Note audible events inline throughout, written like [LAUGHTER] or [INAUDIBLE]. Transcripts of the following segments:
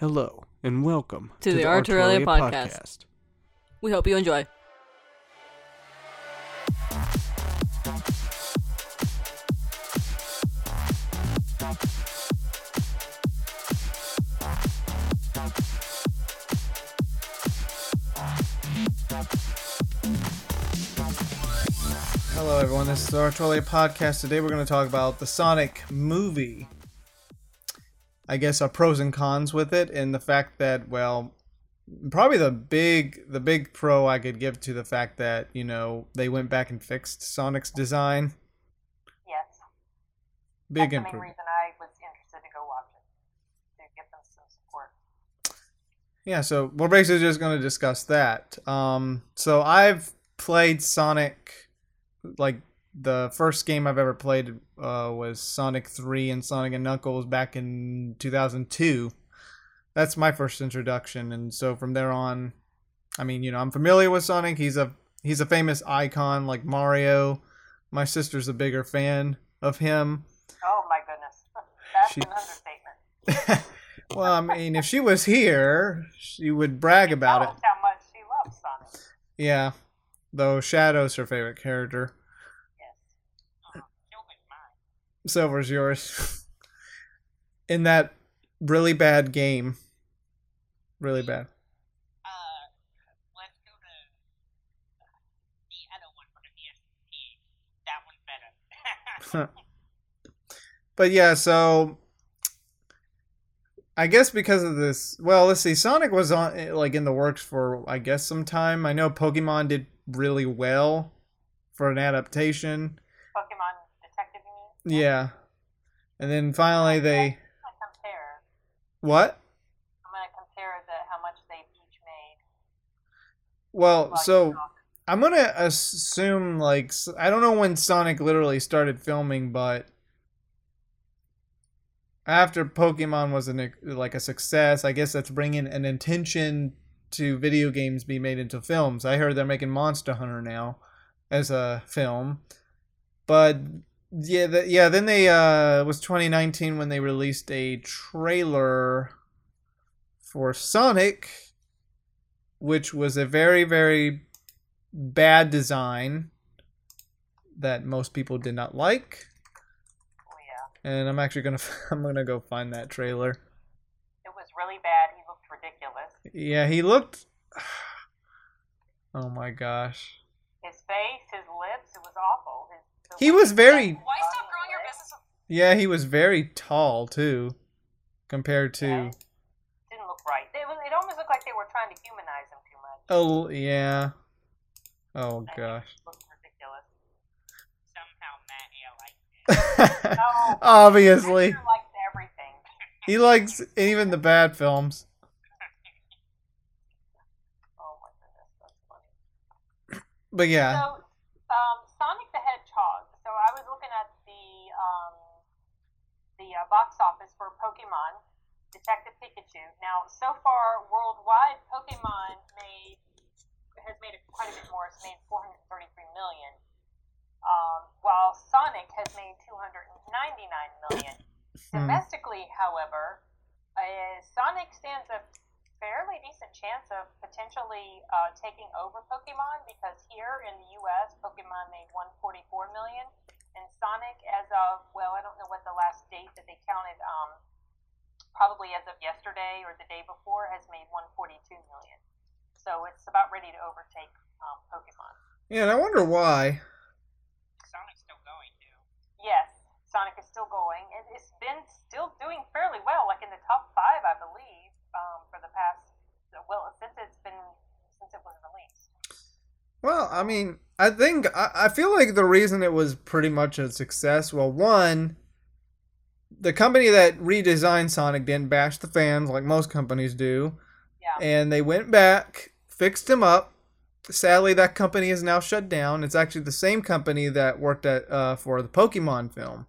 Hello and welcome To the Arturelia podcast. We hope you enjoy. Hello, everyone. This is the Arturelia podcast. Today, we're going to talk about the Sonic movie. I guess our pros and cons with it, and the fact that, well, probably the big the big pro I could give to the fact that you know they went back and fixed Sonic's design. Yes. Big That's the main improvement. reason I was interested to go watch it. To give them some support. Yeah, so we're basically just going to discuss that. Um, so I've played Sonic, like the first game I've ever played uh, was Sonic 3 and Sonic and Knuckles back in 2002. That's my first introduction, and so from there on, I mean, you know, I'm familiar with Sonic. He's a he's a famous icon like Mario. My sister's a bigger fan of him. Oh my goodness. [LAUGHS] That's She- an understatement. [LAUGHS] well, I mean, if she was here, she would brag about it. How much she loves Sonic. Yeah, though Shadow's her favorite character. Yes. Uh, Silver's mine. Silver's yours. In that really bad game. Really bad. uh, let's go to the other one for the PSP. That one's better. [LAUGHS] But yeah, so I guess because of this, well, let's see. Sonic was on like in the works for I guess some time. I know Pokemon did really well for an adaptation. Pokemon Detective, you mean? Yeah. And then finally they I'm going to compare. what? I'm going to compare the how much they've each made. Well, so. I'm gonna assume like I don't know when Sonic literally started filming, but after Pokemon was an, like a success, I guess that's bringing an intention to video games be made into films. I heard they're making Monster Hunter now as a film, but yeah, the, yeah. Then they uh, it was 2019 when they released a trailer for Sonic, which was a very very bad design that most people did not like Oh, yeah. and i'm actually gonna [LAUGHS] i'm gonna go find that trailer It was really bad. He looked ridiculous. yeah he looked [SIGHS] oh my gosh His face, his lips, it was awful. He was very Why stop growing your business? yeah he was very tall too compared to Yeah. Didn't look right. It, was, it almost looked like they were trying to humanize him too much. oh yeah oh it gosh looked ridiculous. Somehow Matt Air liked it. No. [LAUGHS] Oh, obviously Hector likes everything. he likes even the bad films [LAUGHS] Oh my goodness, that's funny. but yeah So, um, Sonic the Hedgehog. So I was looking at the um, the uh, box office for Pokemon Detective Pikachu. Now, so far worldwide, Pokemon made has made quite a bit more. It's made 433 million, um, while Sonic has made 299 million. Hmm. Domestically, however, uh, Sonic stands a fairly decent chance of potentially uh, taking over Pokemon because here in the U.S., Pokemon made 144 million, and Sonic, as of well, I don't know what the last date that they counted, um, probably as of yesterday or the day before, has made 142 million. So it's about ready to overtake um, Pokemon. yeah and i wonder why Sonic's still going, too. Yes, Sonic is still going. It, it's been still doing fairly well, like in the top five, I believe, um, for the past well since it's been since it was released. Well, I mean, I think I, I feel like the reason it was pretty much a success. Well, one, the company that redesigned Sonic didn't bash the fans like most companies do, Yeah. and they went back, fixed him up. Sadly, that company is now shut down. It's actually the same company that worked at uh, for the Pokemon film.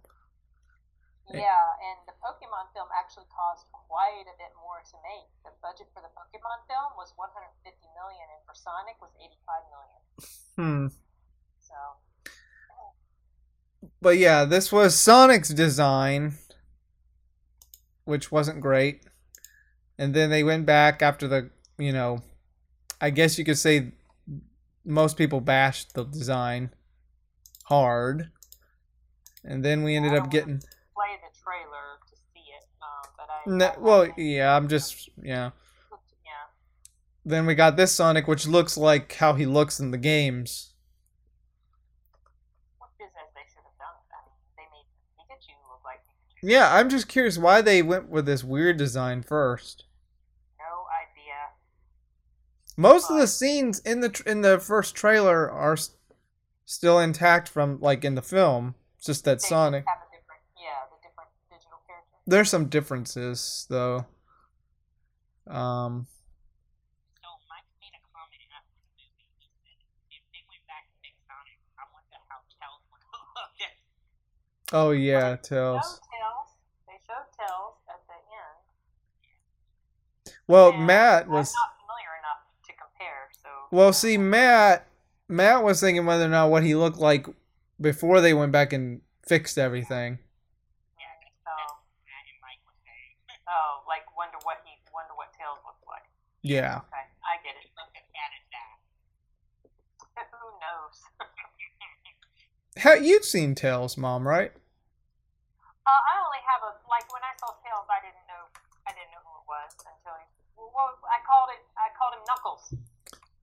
Yeah, and Pokemon film actually cost quite a bit more to make. The budget for the Pokemon film was 150 million, and for Sonic was 85 million. Hmm. So But yeah, this was Sonic's design, which wasn't great. and then they went back after the you know, I guess you could say most people bashed the design hard, and then we ended up getting. Play the trailer to see it, um, but I. No, well, yeah, I'm just yeah. Then we got this Sonic, which looks like how he looks in the games. Which is as they should have done. I mean, they made Pikachu look like Pikachu. Yeah, I'm just curious why they went with this weird design first. No idea. Most of the scenes in the tr- in the first trailer are s- still intact from like in the film. It's just that Sonic. Have a different, yeah, the different digital character. There's some differences though. Um, So Mike made a comment after the movie. He said if they went back and fixed Sonic, I wonder how [LAUGHS] Tails would have looked. oh yeah, Tails. They showed Tails at the end. Well, and Matt was. Not familiar enough to compare, so. Well, see, Matt, Matt was thinking whether or not what he looked like before they went back and fixed everything. Yeah, that's, Oh, that's Matt and Mike was saying. oh, like wonder what he wonder what Tails looks like. Yeah. Okay, I get it. Look at that. Who knows? [LAUGHS] How you've seen Tails, Mom, right? Uh, I only have a like when I saw Tails, I didn't know I didn't know who it was until he. Well, I called it. I called him Knuckles.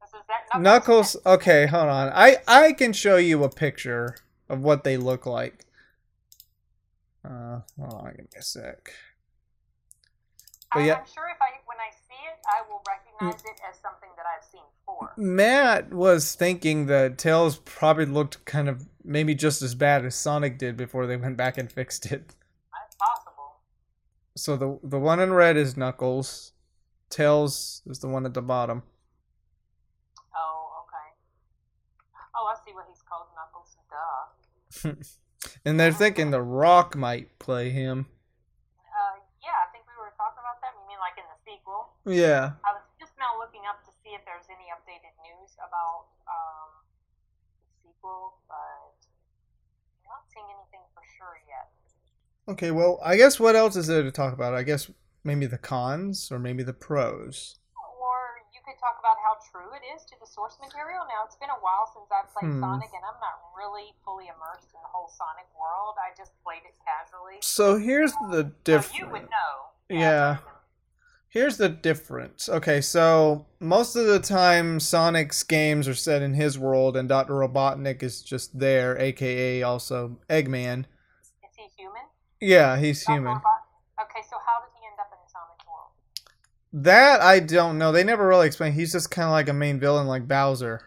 Is that Knuckles. Okay, hold on. I I can show you a picture of what they look like. Uh, hold on, give me a sec. But I, yeah. I'm sure if I I see it, I will recognize mm. it as something that I've seen before. Matt was thinking that Tails probably looked kind of maybe just as bad as Sonic did before they went back and [LAUGHS] fixed it. That's possible. So the the one in red is Knuckles. Tails is the one at the bottom. Oh, okay. Oh, I see what he's called Knuckles. Duh. [LAUGHS] And they're thinking The Rock might play him. Uh, yeah, I think we were talking about that. You mean like in the sequel? Yeah. I was just now looking up to see if there's any updated news about um, the sequel, but I'm not seeing anything for sure yet. Okay, well, I guess what else is there to talk about? I guess maybe the cons or maybe the pros. Or you could talk about how true it is to the source material. Now, it's been a while since I've played Hmm. Sonic, and I'm not really fully immersed in the whole Sonic world. I just played it casually. So here's the difference. So you would know. Yeah. Here's the difference. Okay, so most of the time Sonic's games are set in his world and Dr. Robotnik is just there, aka also Eggman. Is he human? Yeah, he's Dr. human. Robot- Okay, so how did he end up in Sonic's world? That I don't know. They never really explain. He's just kind of like a main villain like Bowser.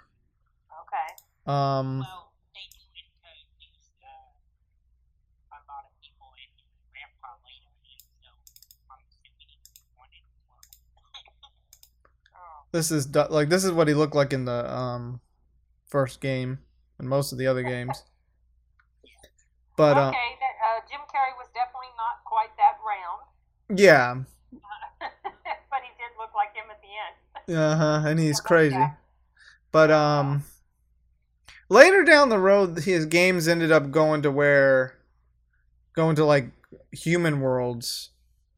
Okay. Um Well, they do introduce uh, a lot of people in Grandpa later, so I'm assuming he wanted more. Oh. This is like this is what he looked like in the um first game and most of the other games. But uh, okay, that, uh, Jim Carrey was definitely not quite that round, yeah, [LAUGHS] but he did look like him at the end. uh huh, and he's [LAUGHS] crazy. yeah. But um, later down the road, his games ended up going to where, going to like human worlds,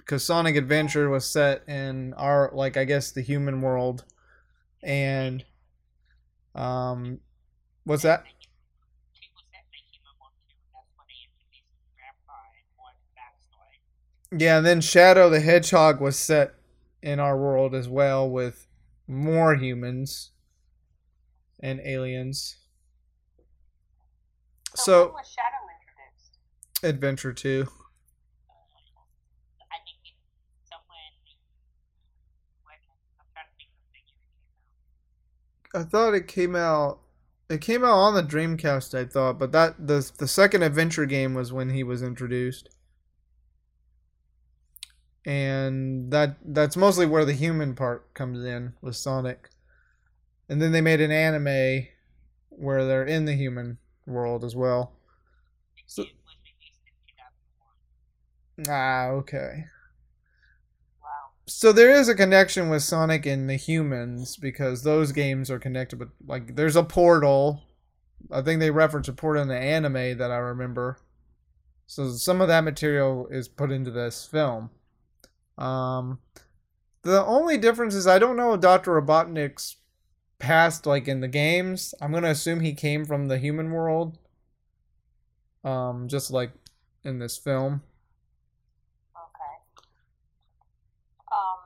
because Sonic Adventure was set in our like I guess the human world, and um, what's that? He was at the human one too, and that's when they introduced Grandpa and more of the backstory. Yeah, and then Shadow the Hedgehog was set in our world as well with more humans and aliens. So, So, when was Shadow introduced? Adventure 2. I think it's somewhere in the. When, I'm trying to think of the year it came out. I thought it came out it came out on the Dreamcast, I thought, but that the the second adventure game was when he was introduced. And that that's mostly where the human part comes in with Sonic. And then they made an anime where they're in the human world as well. So, It was released in 2001. ah, okay. So there is a connection with Sonic and the humans because those games are connected. But like, there's a portal. I think they reference a portal in the anime that I remember. So some of that material is put into this film. Um, The only difference is I don't know Dr. Robotnik's past like in the games. I'm gonna assume he came from the human world. Um, just like in this film. Okay. Um,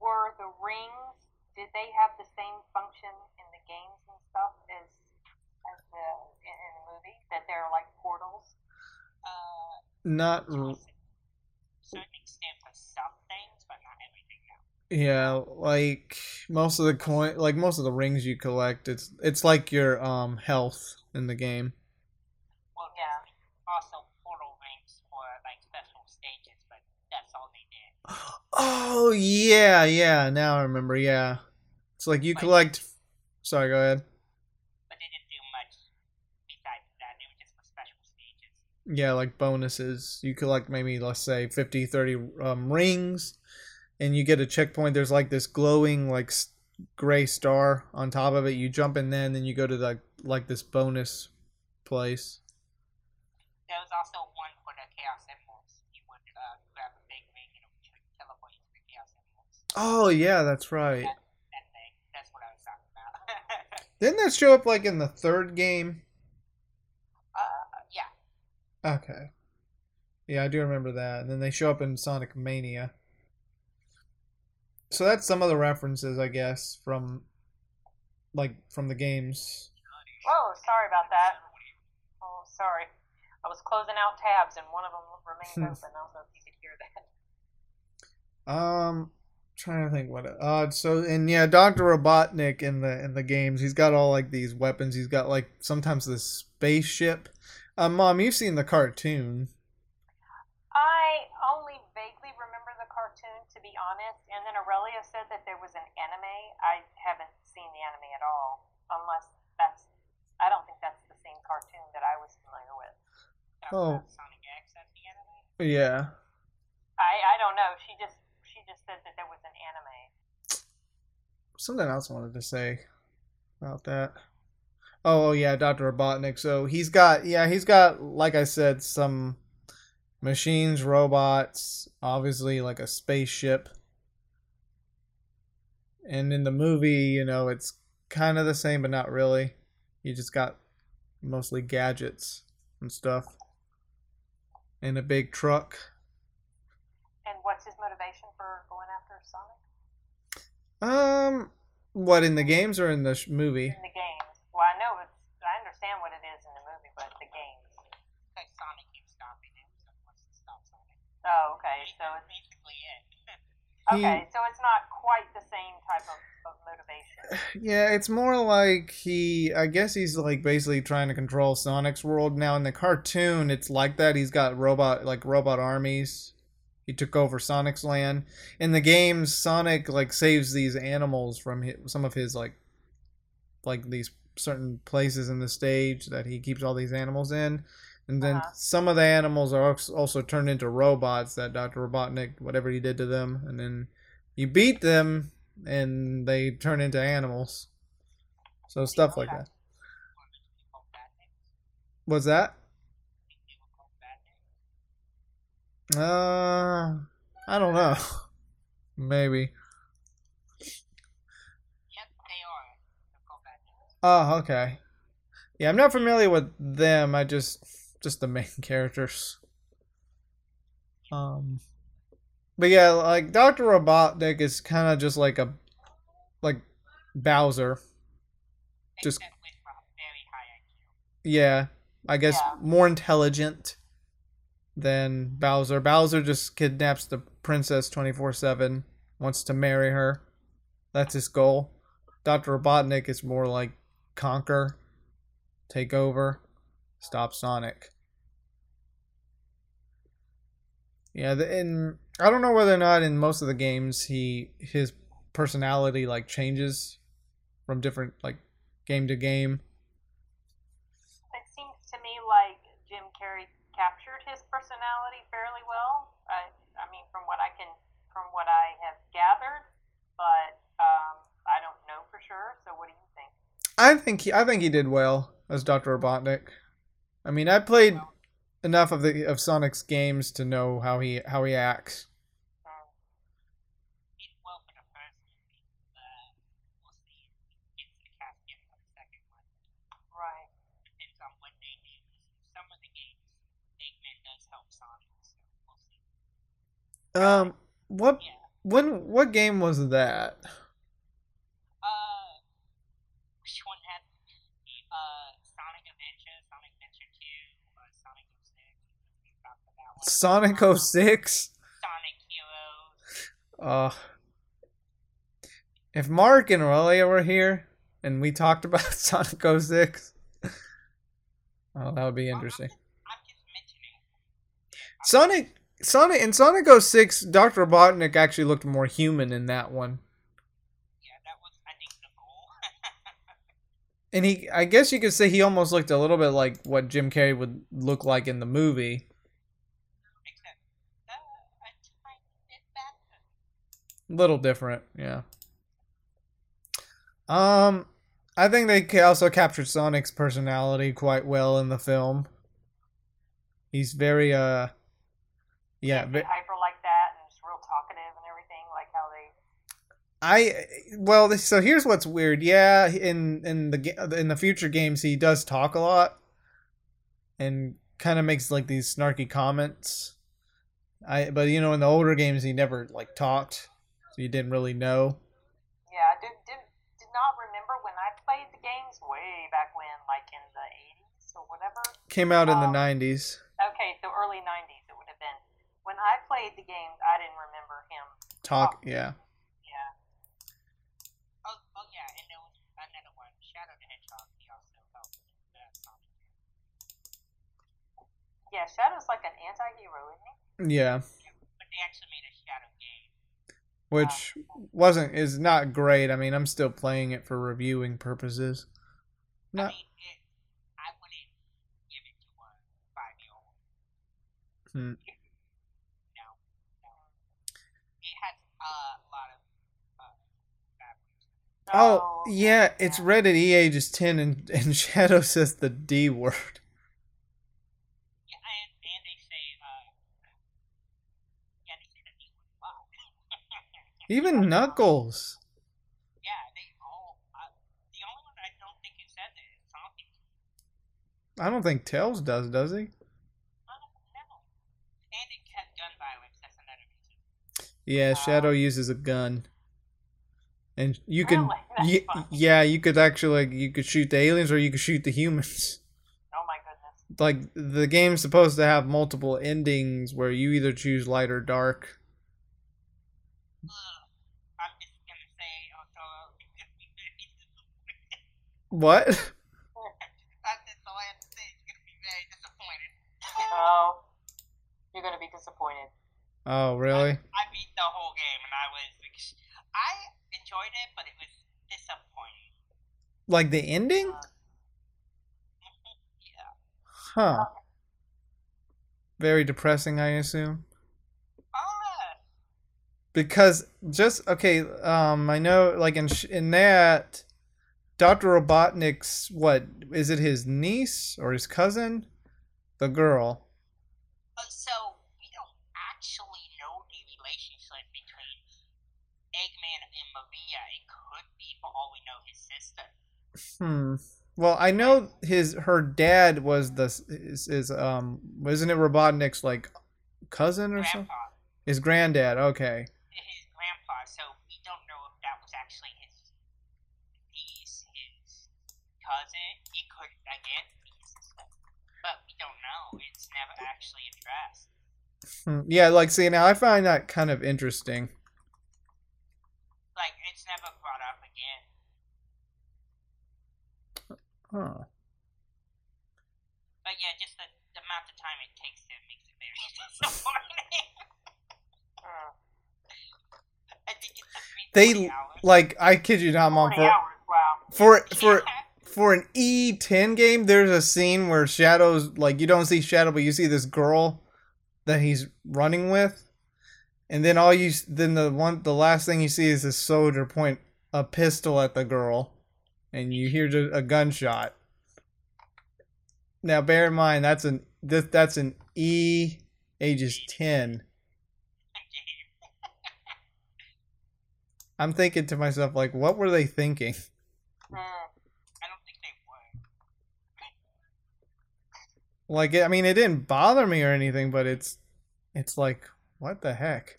were the rings? Did they have the same function in the games and stuff as as the in, in the movie? That they're like portals. Uh, Not to r- a certain extent for some things, but not everything. No. yeah, like most of the coin, like most of the rings you collect, it's it's like your um health in the game. Well, Yeah. also portal rings for like special stages, but that's all they did. [GASPS] Oh yeah, yeah. Now I remember. Yeah, it's like you collect. Sorry, go ahead. But they didn't do much besides that. They were just for special stages. Yeah, like bonuses. You collect maybe let's say 50, 30 um, rings, and you get a checkpoint. There's like this glowing like gray star on top of it. You jump in there, and then you go to the like this bonus place. There was also one for the Chaos Emeralds. You would uh, grab a big ring and it would teleport you to the Chaos Emeralds. Oh yeah, that's right. That thing. That's what I was talking about. Didn't that show up like in the third game? uh, yeah. Okay. Yeah, I do remember that. And then they show up in Sonic Mania. So that's some of the references, I guess, from like from the games. Oh, sorry about that. Oh, sorry. I was closing out tabs and one of them remained open. I don't know if you could hear that. Um trying to think what uh so and yeah, Dr. Robotnik in the in the games, he's got all like these weapons. He's got like sometimes this spaceship. Uh, mom, you've seen the cartoon. I only vaguely remember the cartoon, to be honest. And then Aurelia said that there was an anime. I haven't seen the anime at all, unless that's. I don't think that's the same cartoon that I was familiar with. Oh. Sonic X as the anime. Yeah. I I don't know. She just said that there was an anime. Something else I wanted to say about that. Oh, oh yeah, Dr. Robotnik. So he's got yeah, he's got like I said some machines, robots, obviously like a spaceship. And in the movie, you know, it's kind of the same but not really. You just got mostly gadgets and stuff. And a big truck. And what's his motivation for going after Sonic Um what in the games or in the sh- movie? in the games? Well, I know it's. I understand what it is in the movie, but the games. Like Sonic keeps stopping him, so he wants to stop Sonic. Oh, okay. So it's basically it. [LAUGHS] He- okay. So it's not quite the same type of, of motivation. [SIGHS] Yeah, it's more like he. I guess he's like basically trying to control Sonic's world now. In the cartoon, it's like that. He's got robot like robot armies. He took over Sonic's land. In the games, Sonic like saves these animals from hi some of his like, like these certain places in the stage that he keeps all these animals in. And then Uh-huh. some of the animals are also turned into robots that Dr. Robotnik, whatever he did to them. And then you beat them and they turn into animals. So stuff like that. Or maybe they call bad names. What's that? I think they were called Badniks. Uh, I don't know. [LAUGHS] Maybe. Yep, they are. They're called Badniks. Oh, okay. Yeah, I'm not familiar with them. I just just the main [LAUGHS] characters. Um, but yeah, like Doctor Robotnik is kind of just like a like Bowser. Just- with a very high IQ. Yeah, I guess Yeah. more intelligent than Bowser. Bowser just kidnaps the princess 24 7, wants to marry her. That's his goal. Dr. Robotnik is more like conquer, take over, stop Sonic. Yeah, the, in I don't know whether or not in most of the games he his personality like changes from different like game to game. It seems to me like Jim Carrey captured his personality fairly well. I, I mean, from what I can, from what I have gathered, but um, I don't know for sure. So, what do you think? I think he, I think he did well as Dr. Robotnik. I mean, I played enough of the of Sonic's games to know how he how he acts. Mm. It Sonic, so we'll see. Um, what Yeah. when what game was that? Uh, which one had uh Sonic Adventure, Sonic Adventure Two, uh, Sonic 06? We talked. Sonic 06? Sonic Heroes. Uh, if Mark and Aurelia were here and we talked [LAUGHS] about Sonic 06, oh, that would be interesting. I'm just mentioning. Sonic, Sonic, in Sonic 06, Dr. Robotnik actually looked more human in that one. Yeah, that was I think the goal. [LAUGHS] And he, I guess you could say he almost looked a little bit like what Jim Carrey would look like in the movie. Except uh, a tiny bit better. little different, yeah. Um, I think they also captured Sonic's personality quite well in the film. He's very, uh, yeah. but hyper like that and just real talkative and everything, like how they. I well, so here's what's weird. Yeah, in in the in the future games, he does talk a lot, and kind of makes like these snarky comments. I but you know in the older games he never like talked, so you didn't really know. Yeah, I did, did, did not remember when I played the games way back when, like in the 80s or whatever. Came out in the Um, '90s. Okay, so early 90s it would have been. When I played the games, I didn't remember him. Talk, yeah. Yeah. Oh, oh yeah, and there was another one, Shadow the Hedgehog. He also helped in the Yeah, Shadow's like an anti hero, isn't he? Yeah, But they actually made a Shadow game. which wasn't is not great. I mean, I'm still playing it for reviewing purposes. I mean, it, I wouldn't give it to a five year old. Hmm. No, no. It has uh, a lot of uh, bad words. Oh, No. yeah, it's rated E ages 10 and, and [LAUGHS] Shadow says the D word. Yeah, and, and they say, uh, yeah, they say the D word a lot. Even Knuckles. yeah, they all, uh, the only one I don't think it says it is Sonic. I don't think Tails does, does he? No. And it has gun violence, that's another reason. Yeah, Shadow uses a gun. And you can Really? That's yeah, you could actually like, you could shoot the aliens or you could shoot the humans. [LAUGHS] Oh my goodness. Like the game's supposed to have multiple endings where you either choose light or dark. Hmm. Ugh. I'm just gonna say, oh, also, [LAUGHS] it's gonna be very disappointed. What? That's just all I have to say. It's gonna be very disappointed. Oh. You're going to be disappointed. Oh, really? I beat the whole game and I was, ex- I enjoyed it, but it was disappointing. Like the ending? Yeah. Huh. Very depressing, I assume. Oh, because just okay um i know like in sh- in that dr robotnik's what is it his niece or his cousin the girl uh, so we don't actually know the relationship between Eggman and Maria. It could be, for all we know, his sister. Hmm well i know his her dad was the is, is um wasn't it robotnik's like cousin or something his granddad okay His grandpa. So we don't know if that was actually his niece, his cousin. It could, again, be his sister. But we don't know. It's never actually addressed. Hmm, yeah like see now i find that kind of interesting Like, it's never brought up again. Huh But yeah, just the, the amount of time it takes to makes it very disappointing. I think it took me they hours. like i kid you not mom 40 for hours, wow. for [LAUGHS] for Yeah. for an E10 game, there's a scene where Shadow's like you don't see Shadow, but you see this girl that he's running with, and then all you then the one the last thing you see is this soldier point a pistol at the girl, and you hear a gunshot. Now, bear in mind that's an this that's an E ages 10. I'm thinking to myself like, what were they thinking? I don't think they would. Like, I mean, it didn't bother me or anything, but it's, it's like, what the heck?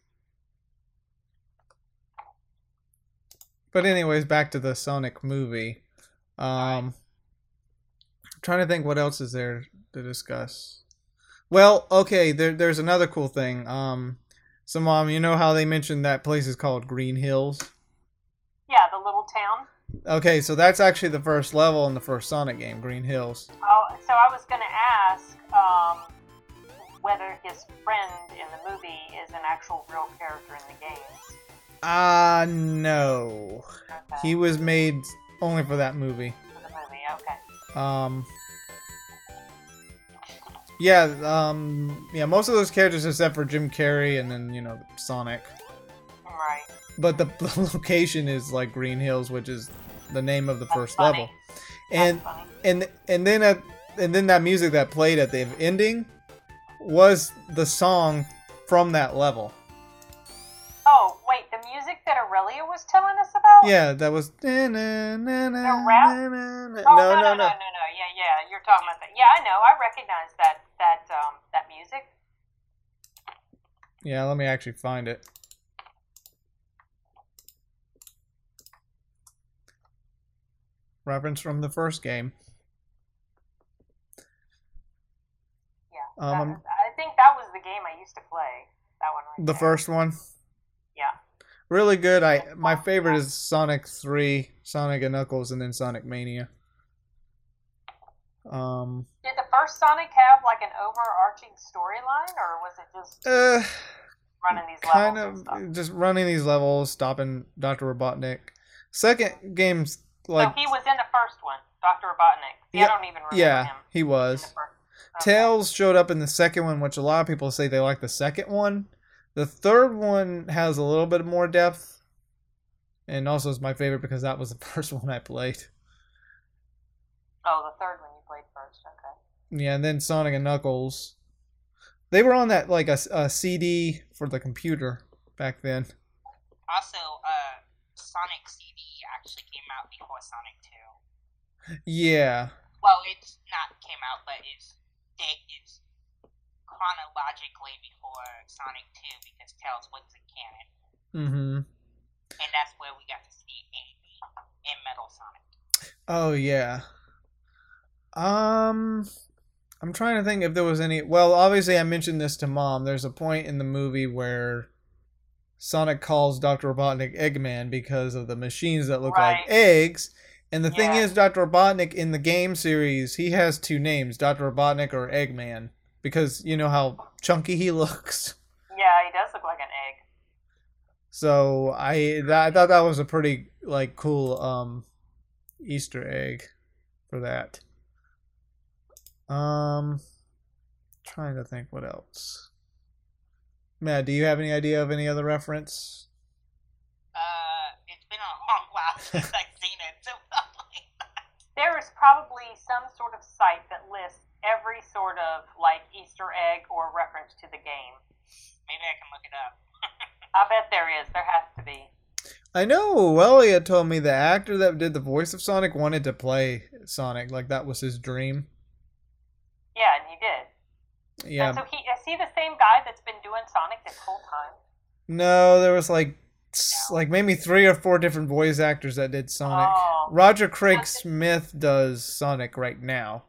But anyways, back to the Sonic movie. Um, trying to think what else is there to discuss. Well, okay, there, there's another cool thing. Um, so, mom, you know how they mentioned that place is called Green Hills? Yeah, the little town. Okay, so that's actually the first level in the first Sonic game, Green Hills. Oh, so I was going to ask um, whether his friend in the movie is an actual real character in the game. Ah, uh, no. Okay. He was made only for that movie. For the movie, okay. Um. Yeah, um, yeah, most of those characters except for Jim Carrey and then, you know, Sonic. Right. But the, [LAUGHS] the location is like Green Hills, which is the name of the That's first funny. level. And and and then at and then that music that played at the ending was the song from that level. That Aurelia was telling us about? Yeah, that was. na- na- na- na- rap? na- na- na- Oh, No, no, no, no, no. no, Yeah, yeah, you're talking about that. Yeah, I know. I recognize that that um that music. Yeah, let me actually find it. Reference from the first game. Yeah. Um, I'm- I think that was the game I used to play. That one right The there. first one. Really good. I my favorite is Sonic 3, Sonic and Knuckles, and then Sonic Mania. Um Did the first Sonic have like an overarching storyline, or was it just uh running these kind levels of just running these levels, stopping Dr. Robotnik. Second game's like so he was in the first one, Doctor Robotnik. See, Yeah, I don't even remember yeah, him. he was. Okay. Tails showed up in the second one, which a lot of people say they like the second one. The third one has a little bit more depth, and also is my favorite because that was the [LAUGHS] first one I played. Oh, the third one you played first. Okay. Yeah, and then Sonic and Knuckles. They were on that like a, a CD for the computer back then. Also, uh, Sonic CD actually came out before Sonic 2. Yeah, Well, it's not came out, but it's it is chronologically before Sonic 2 because Tails wasn't canon, mm-hmm. and that's where we got to see Amy in Metal Sonic. Oh yeah. Um, I'm trying to think if there was any. Well, obviously I mentioned this to mom. There's a point in the movie where Sonic calls Dr. Robotnik Eggman because of the machines that look like eggs. And the thing is, Dr. Robotnik in the game series, he has two names, Dr. Robotnik or Eggman, because you know how chunky he [LAUGHS] looks. Yeah, he does look like an egg. So I that, I thought that was a pretty like cool um Easter egg for that. Um trying to think what else. Matt, do you have any idea of any other reference? Uh, it's been a [LAUGHS] long while since [LAUGHS] I've seen it, so probably not. There is probably some sort of site that lists every sort of like Easter egg or reference to the game. Maybe I can look it up. [LAUGHS] I bet there is. There has to be. I know Elliot told me the actor that did the voice of Sonic wanted to play Sonic, like that was his dream. Yeah, and he did. Yeah. And so he is he the same guy that's been doing Sonic this whole time? No, there was like s- like maybe three or four different voice actors that did Sonic. Oh. Roger Craig Smith does Sonic right now.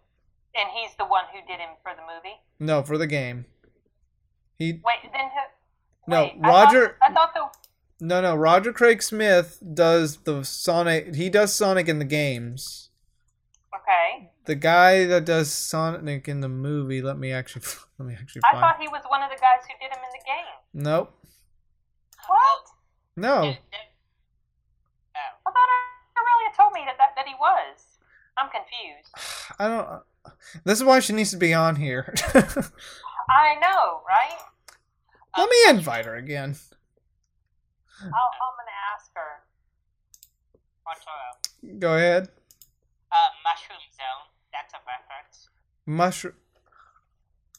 And he's the one who did him for the movie. No, for the game. He Wait, then who? no wait, I Roger. thought, I thought the No, no, Roger Craig Smith does the Sonic. He does Sonic in the games. okay. The guy that does Sonic in the movie. Let me actually. [LAUGHS] Let me actually I thought he was one of the guys who did him in the game. Nope. What? No. I thought Aurelia told me that, that that he was. I'm confused. [SIGHS] I don't. This is why she needs to be on here. [LAUGHS] I know, right? Let me invite her again. I'll, I'm gonna ask her. Arturo. Go ahead. Uh, Mushroom Zone. That's a reference. Mushroom.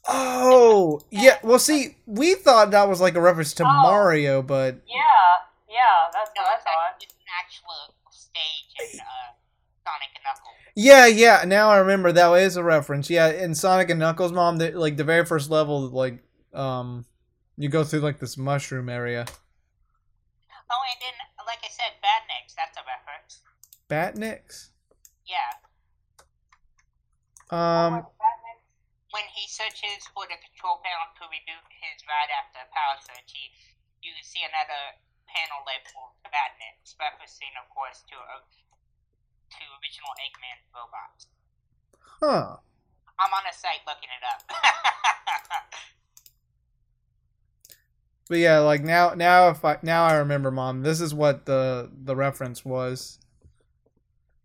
Oh yeah. Well, see, we thought that was like a reference to Oh. Mario, but Yeah, yeah, that's No, what I it's, act- thought. it's an actual stage in uh, Sonic and Knuckles. Yeah, yeah. Now I remember that is a reference. Yeah, in Sonic and Knuckles, mom, the, like the very first level, like um, you go through like this mushroom area. Oh, and then, like I said, Badniks, that's a reference. Badniks. Yeah. Um. When he searches for the control panel to reboot his ride after a power surge, he, you see another panel labeled Badniks, referencing, of course, to uh, to original Eggman robots. Huh. I'm on a site looking it up. [LAUGHS] But yeah, like now, now if I now I remember, mom. This is what the the reference was.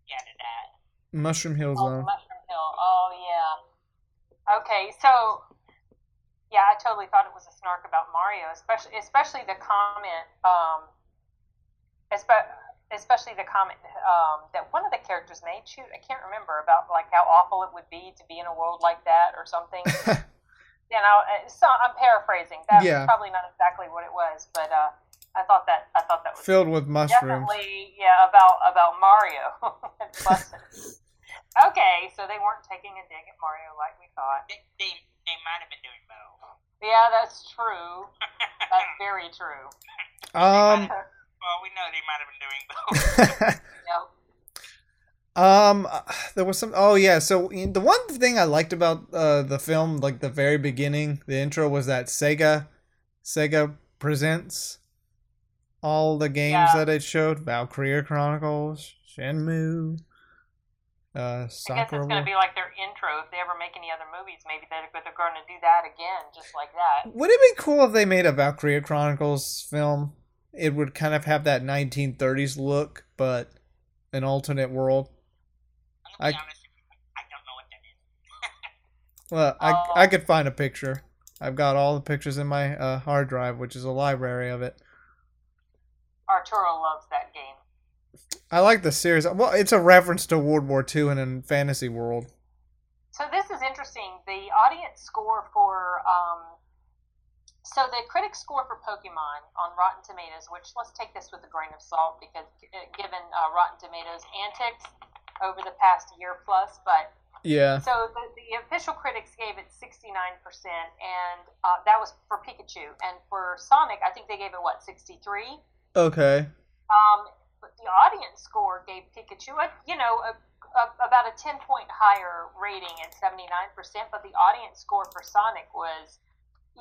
yeah, to that. Mushroom Hill Oh, Zone. Mushroom Hill. Oh, yeah. Okay, so yeah, I totally thought it was a snark about Mario, especially especially the comment, um, espe- especially the comment um, that one of the characters made. Shoot, I can't remember about like how awful it would be to be in a world like that or something. [LAUGHS] you know, so I'm paraphrasing. That's Yeah. probably not exactly what it was, but uh, I thought that I thought that was Filled with mushrooms. definitely yeah about about Mario. [LAUGHS] okay, so they weren't taking a dig at Mario like we thought. They, they, they might have been doing both. Yeah, that's true. That's [LAUGHS] very true. Um. Well, we know they might have been doing both. Yep. [LAUGHS] [LAUGHS] Um, uh, there was some. Oh yeah, so the one thing I liked about uh, the film, like the very beginning, the intro was that Sega, Sega presents all the games Yeah. that it showed: Valkyria Chronicles, Shenmue, uh, I guess it's going to be like their intro. If they ever make any other movies, maybe they're, they're going to do that again, just like that. Would it be cool if they made a Valkyria Chronicles film? It would kind of have that 1930s look, but an alternate world. I- honest I don't know what that is. [LAUGHS] Well, I Oh. I could find a picture. I've got all the pictures in my uh, hard drive, which is a library of it. Arturo loves that game. I like the series. Well, it's a reference to World War II in a fantasy world. So this is interesting. The audience score for um, so the critic score for Pokemon on Rotten Tomatoes, which let's take this with a grain of salt because uh, given uh, Rotten Tomatoes antics over the past year plus, but Yeah. so the, the official critics gave it 69%, and uh, that was for Pikachu. And for Sonic, I think they gave it, what, 63? Okay. Um, but the audience score gave Pikachu, a, you know, a, a, about a 10 point higher rating at 79%, but the audience score for Sonic was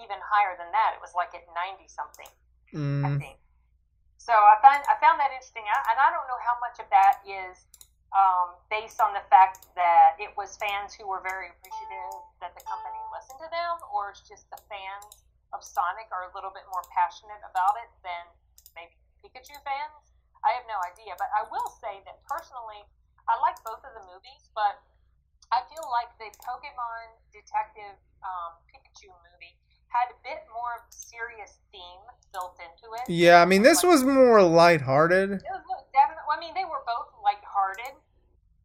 even higher than that. It was like at 90 something, I Mm, think. So I found, I found that interesting, I- and I don't know how much of that is um, based on the fact that it was fans who were very appreciative that the company listened to them, or it's just the fans of Sonic are a little bit more passionate about it than maybe Pikachu fans. I have no idea, but I will say that personally, I like both of the movies, but I feel like the Pokemon Detective um, Pikachu movie had a bit more serious theme built into it. yeah, I mean, this Like- was more lighthearted. it was definitely. I mean, they were both lighthearted,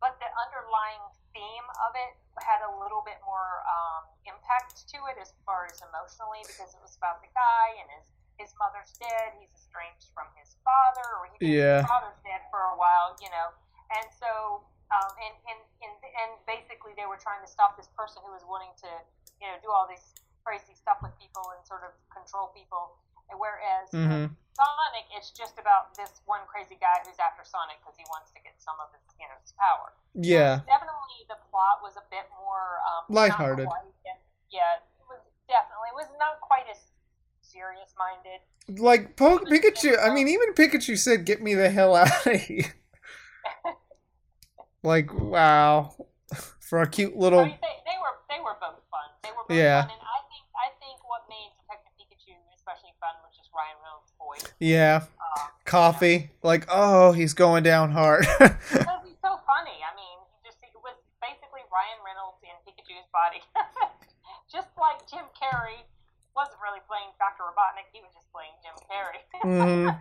but the underlying theme of it had a little bit more um, impact to it as far as emotionally, because it was about the guy and his his mother's dead. He's estranged from his father, or he Yeah. his father's dead for a while, you know. And so, um, and, and and and basically, they were trying to stop this person who was wanting to, you know, do all this crazy stuff with people and sort of control people. Whereas with hmm Sonic, it's just about this one crazy guy who's after Sonic because he wants to get some of his, you know, his power. Yeah. Definitely, the plot was a bit more um, Lighthearted. quite- yeah, it was definitely it was not quite as serious minded. Like po- Pikachu. I mean, even Pikachu said, "Get me the hell out of here." [LAUGHS] like, wow, [LAUGHS] for a cute I little. mean, they, they were they were both fun. They were both Yeah. fun, and I think I think what made Detective Pikachu especially fun was just Ryan Reynolds' Yeah, Um, coffee. Like, oh, he's going down hard. [LAUGHS] Because he's so funny. I mean, he just it was basically Ryan Reynolds in Pikachu's body. [LAUGHS] just like Jim Carrey wasn't really playing Dr. Robotnik, he was just playing Jim Carrey. hmm [LAUGHS]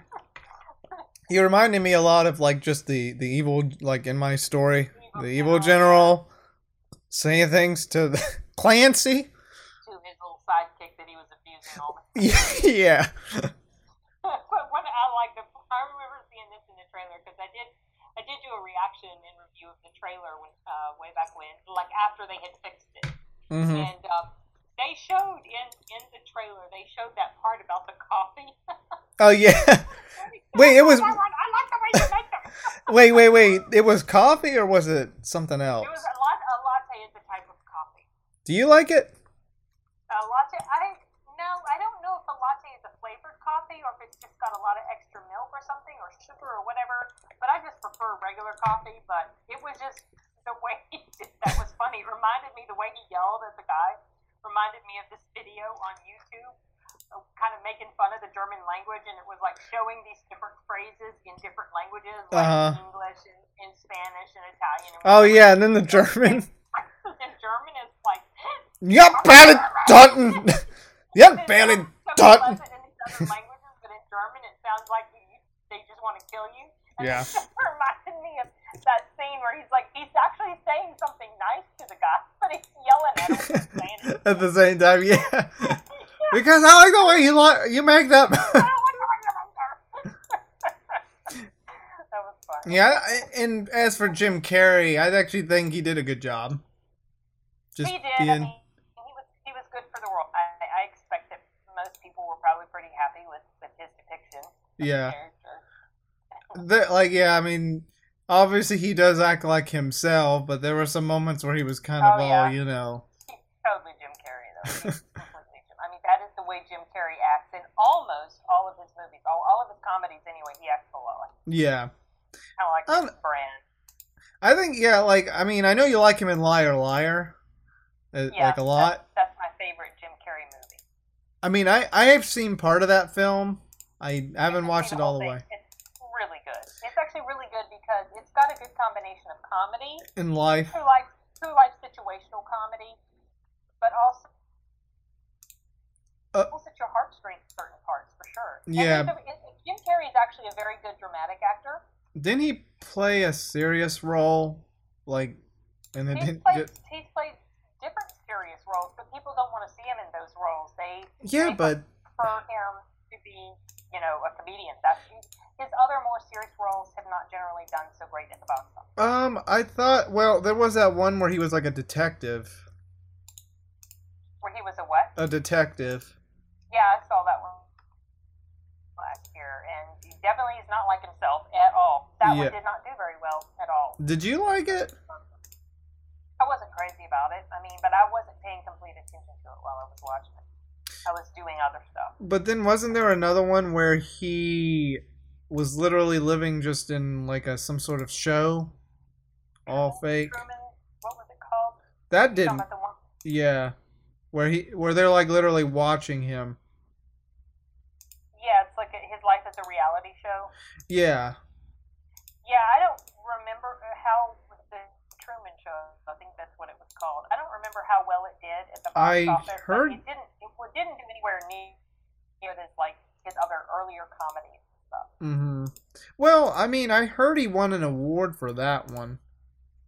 He reminded me a lot of like just the the evil like in my story, the evil general saying things to the Clancy. to his little sidekick that he was abusing all the time. yeah. But what I like the I remember seeing this in the trailer because I did I did do a reaction and review of the trailer when uh, way back when, like after they had fixed it, hmm and um, they showed in in the trailer they showed that part about the coffee. [LAUGHS] Oh yeah. [LAUGHS] Wait, it was- I like the way you make them. [LAUGHS] wait, wait, wait. It was coffee or was it something else? It was a, lat- a latte is a type of coffee. Do you like it? A latte, I don't know if a latte is a flavored coffee or if it's just got a lot of extra milk or something or sugar or whatever. But I just prefer regular coffee. But it was just [LAUGHS] the way he did that was funny. It reminded me the way he yelled at the guy. Reminded me of this video on YouTube, uh, kind of making fun of the German language, and it was like showing these different phrases in different languages, like Uh-huh. English and, and Spanish and Italian. And Oh yeah, and then the German. [LAUGHS] in German is like. Yep, barely done. Yep, It barely sounds so done. pleasant in these other languages, but in German it sounds like you, they just want to kill you. And Yeah. [LAUGHS] it reminded me of that scene where he's like, he's actually saying something nice to the guy, [LAUGHS] but he's yelling at him [LAUGHS] At the same time, yeah. Because I like the way you like you make that. that yeah, and as for Jim Carrey, I actually think he did a good job. Just he did. I mean, he was he was good for the role. I, I expect that most people were probably pretty happy with, with his depiction. yeah. The- like yeah, I mean, obviously he does act like himself, but there were some moments where he was kind of Oh, all, yeah. you know. He's totally Jim Carrey, though. Completely Jim. I mean, that is the way Jim Carrey acts in almost all of his movies. All, all of his comedies, anyway, he acts a lot like. Yeah. Kind of like Um, his brand. I think yeah, like I mean, I know you like him in Liar Liar, uh, Yeah, like a lot. That's, that's my favorite Jim Carrey movie. I mean, I I have seen part of that film. I haven't watched it all the way. It's really good. It's actually really good because it's got a good combination of comedy, In life, true life, true life situational comedy, but also Uh, pulls at your heartstrings certain parts for sure. Yeah. he's a- it- Jim Carrey is actually a very good dramatic actor. didn't he play a serious role? Like, and it He's didn't. played, ju- he's played different serious roles, but people don't want to see him in those roles. They yeah, they but prefer him to be, you know, a comedian. That's his other more serious roles have not generally done so great at the box office. um, I thought well, there was that one where he was like a detective. Where he was a what? A detective. Yeah, I saw that one last year, and he definitely is not like himself at all. That Yeah. one did not do very well at all. Did you like it? I wasn't crazy about it. I mean, but I wasn't paying complete attention to it while I was watching it. I was doing other stuff. But then wasn't there another one where he was literally living just in like a some sort of show, all fake? Truman, what was it called? That didn't. the one- Yeah, where he where they're like literally watching him. Yeah, it's like his life is a reality show. Yeah. Yeah, I don't remember uh, how the Truman Show. I think that's what it was called. I don't remember how well it did at the box I office. heard- it didn't. It didn't do anywhere near near as like his other earlier comedies stuff. Mm-hmm. Well, I mean, I heard he won an award for that one.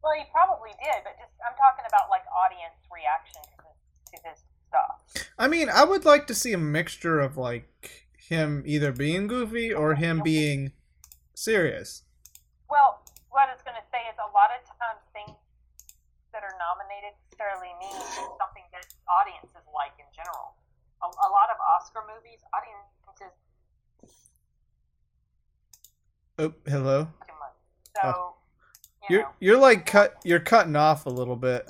Well, he probably did, but just I'm talking about like audience reaction to his, to his stuff. I mean, I would like to see a mixture of like him either being goofy or him being serious. Well, what I was going to say is a lot of times things that are nominated necessarily mean something that audiences like in general. A, a lot of Oscar movies, audiences Oh, hello. So, Oh. you You're know, you're like cut. You're cutting off a little bit.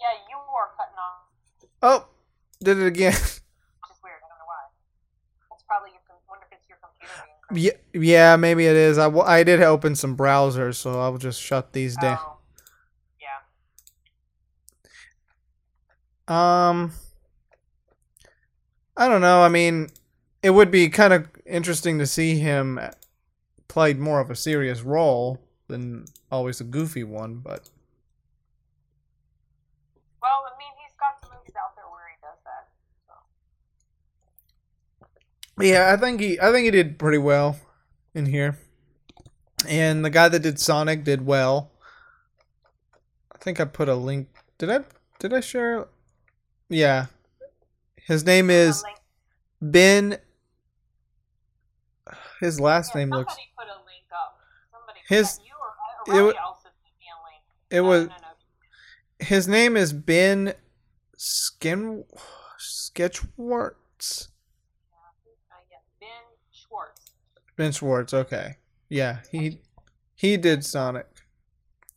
yeah, you are cutting off, Oh, did it again. [LAUGHS] which is weird. I don't know why. It's probably your. Wonder if it's your computer being crazy. yeah, yeah, maybe it is. I, w- I did open some browsers, so I'll just shut these down. Oh, yeah. Um, I don't know. I mean, it would be kind of interesting to see him played more of a serious role than always a goofy one. But Well, I mean, he's got some movies out there where he does that. So. yeah, I think he, I think he did pretty well in here. And the guy that did Sonic did well. I think I put a link. Did I? Did I share? Yeah. His name is Ben. His last yeah, name looks. somebody put a link up. Somebody His- it or wa- Riley also did. It No, was no, no. his name is Ben Skin Sketchwarts. Ben Schwartz. Ben Schwartz. Okay. Yeah, he he did Sonic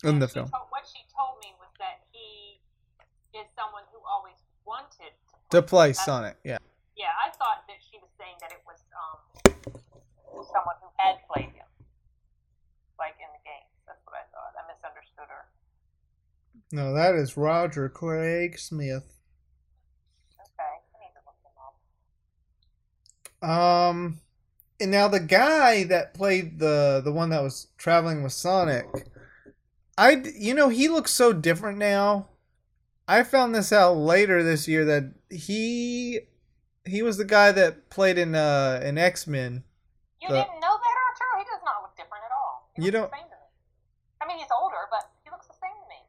in the film told- what she told me was that he is someone who always wanted to to play Sonic. Yeah. Yeah, I thought that she was saying that it was um someone who had played him, like in the games. That's what I thought. I misunderstood her. No, that is Roger Craig Smith. Okay, I need to look him up. Um, and now the guy that played the the one that was traveling with Sonic, I you know he looks so different now. I found this out later this year that he he was the guy that played in uh in X Men. You The- didn't know that, Archer? He does not look different at all. He You don't- the same to me. I mean, he's older, but he looks the same to me.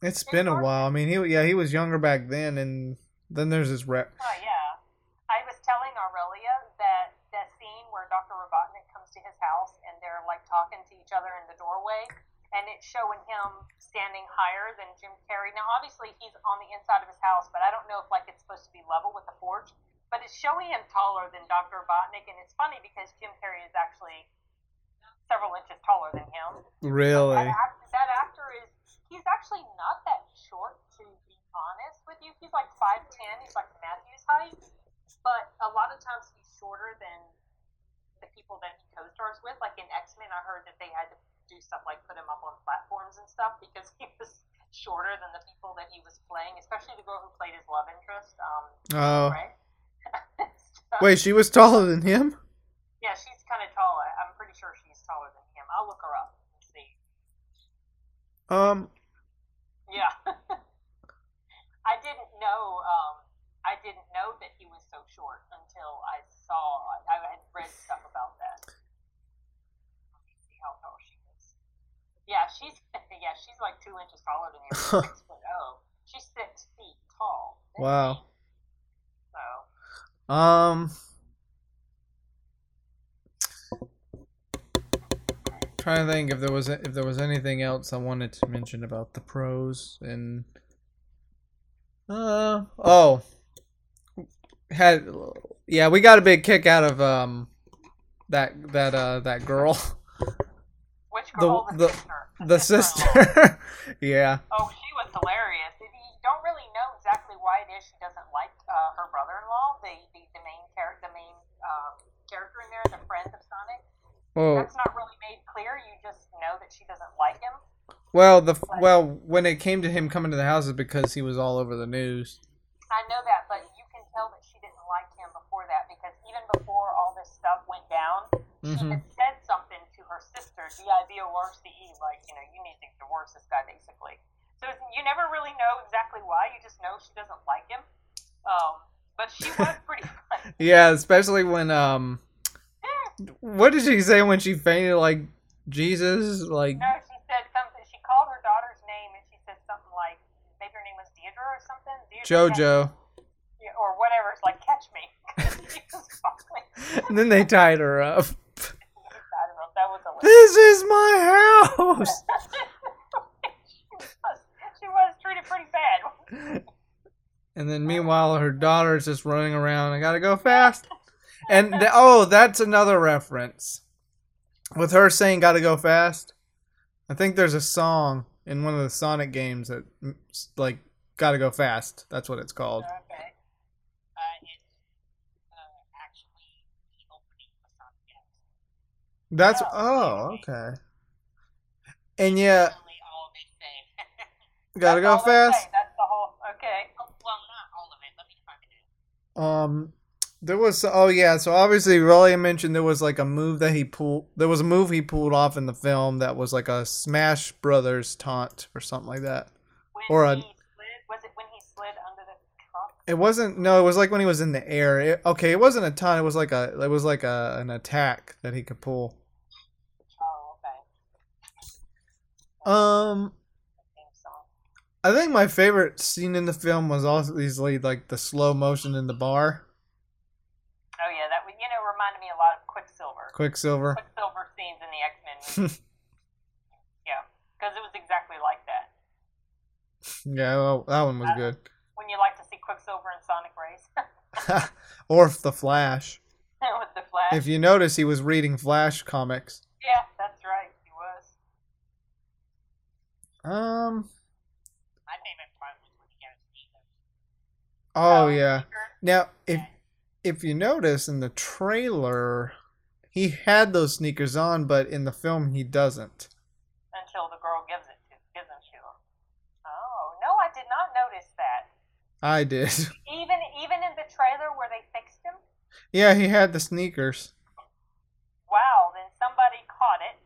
It's been a while. I mean, he yeah he was younger back then, and then there's his rep. Oh yeah. I was telling Aurelia that that scene where Dr. Robotnik comes to his house and they're like talking to each other in the doorway, and it's showing him standing higher than Jim Carrey. Now, obviously, he's on the inside of his house, but I don't know if like it's supposed to be level with the porch. But it's showing him taller than Dr. Robotnik, and it's funny because Jim Carrey is actually several inches taller than him. Really? That, that actor is, he's actually not that short, to be honest with you. He's like 5'10, he's like Matthew's height, but a lot of times he's shorter than the people that he co stars with. Like in X Men, I heard that they had to do stuff like put him up on platforms and stuff because [LAUGHS] he was shorter than the people that he was playing, especially the girl who played his love interest, um, Oh, right? [LAUGHS] wait, she was taller than him. Yeah, she's kind of tall. I- I'm pretty sure she's taller than him. I'll look her up and see. Um, Yeah. I didn't know. Um, I didn't know that he was so short until I saw. I had read stuff about that. Let me see how tall she is. Yeah, she's [LAUGHS] yeah, she's like two inches taller than you. [LAUGHS] Six foot oh. She's six feet tall. Wow. So Um, trying to think if there was if there was anything else I wanted to mention about the pros and uh oh had yeah we got a big kick out of um that that uh that girl which The- girl? the- the sister-in-law. sister [LAUGHS] yeah Oh, she was hilarious. And You don't really know exactly why it is she doesn't like uh, her brother-in-law, the the, the main character, the main um, character in there, the friend of Sonic. oh That's not really made clear. You just know that she doesn't like him. well the well when it came to him coming to the house is because he was all over the news I know that, but you can tell that she didn't like him before that because even before all this stuff went down, she hmm had said something to her sister, D-I-V-O-R-C-E, like, you know, you need to divorce this guy, basically. So it's- you never really know exactly why. You just know she doesn't like him. Um, but she was [LAUGHS] pretty funny. Yeah, especially when um what did she say when she fainted like Jesus like No, she said something. She called her daughter's name and she said something like, maybe her name was Deirdre or something. JoJo. Yeah, or whatever. It's like, catch me. [LAUGHS] she was falling. And then they tied her up. I don't know. That was hilarious. This is my house. [LAUGHS] she, was, treated pretty bad. And then meanwhile her daughter's just running around. I gotta go fast. And th- oh, that's another reference. With her saying "gotta go fast," I think there's a song in one of the Sonic games that like "gotta go fast." That's what it's called. Okay. Uh, it's uh, actually the opening of Sonic Galaxy. That's Oh, oh okay. And yeah, Literally all they say. [LAUGHS] gotta go fast. That's the whole. Okay. oh, well, not all of it. Let me find it. Um, there was oh yeah, so obviously Rolly mentioned there was like a move that he pulled. There was a move he pulled off in the film that was like a Smash Brothers taunt or something like that. When Or a- he slid, was it when he slid under the truck? It wasn't. No, it was like when he was in the air. It, okay, it wasn't a ton. It was like a. It was like a an attack that he could pull. Oh, okay. Um, I think. I my favorite scene in the film was obviously like the slow motion in the bar. Oh yeah, that you know reminded me a lot of Quicksilver. Quicksilver. Quicksilver scenes in the X Men [LAUGHS] yeah, because it was exactly like that. Yeah, well, that one was good. When you like to see Quicksilver and Sonic race [LAUGHS] [LAUGHS] or the Flash. [LAUGHS] with the Flash. If you notice, he was reading Flash comics. Yeah, that's right. He was. Um. My favorite part was when he got his. Oh So, yeah. Now, if if you notice in the trailer, he had those sneakers on, but in the film he doesn't. Until the girl gives it to gives them to him. Oh no, I did not notice that. I did. [LAUGHS] Even even in the trailer where they fixed him. yeah, he had the sneakers. Wow, then somebody caught it.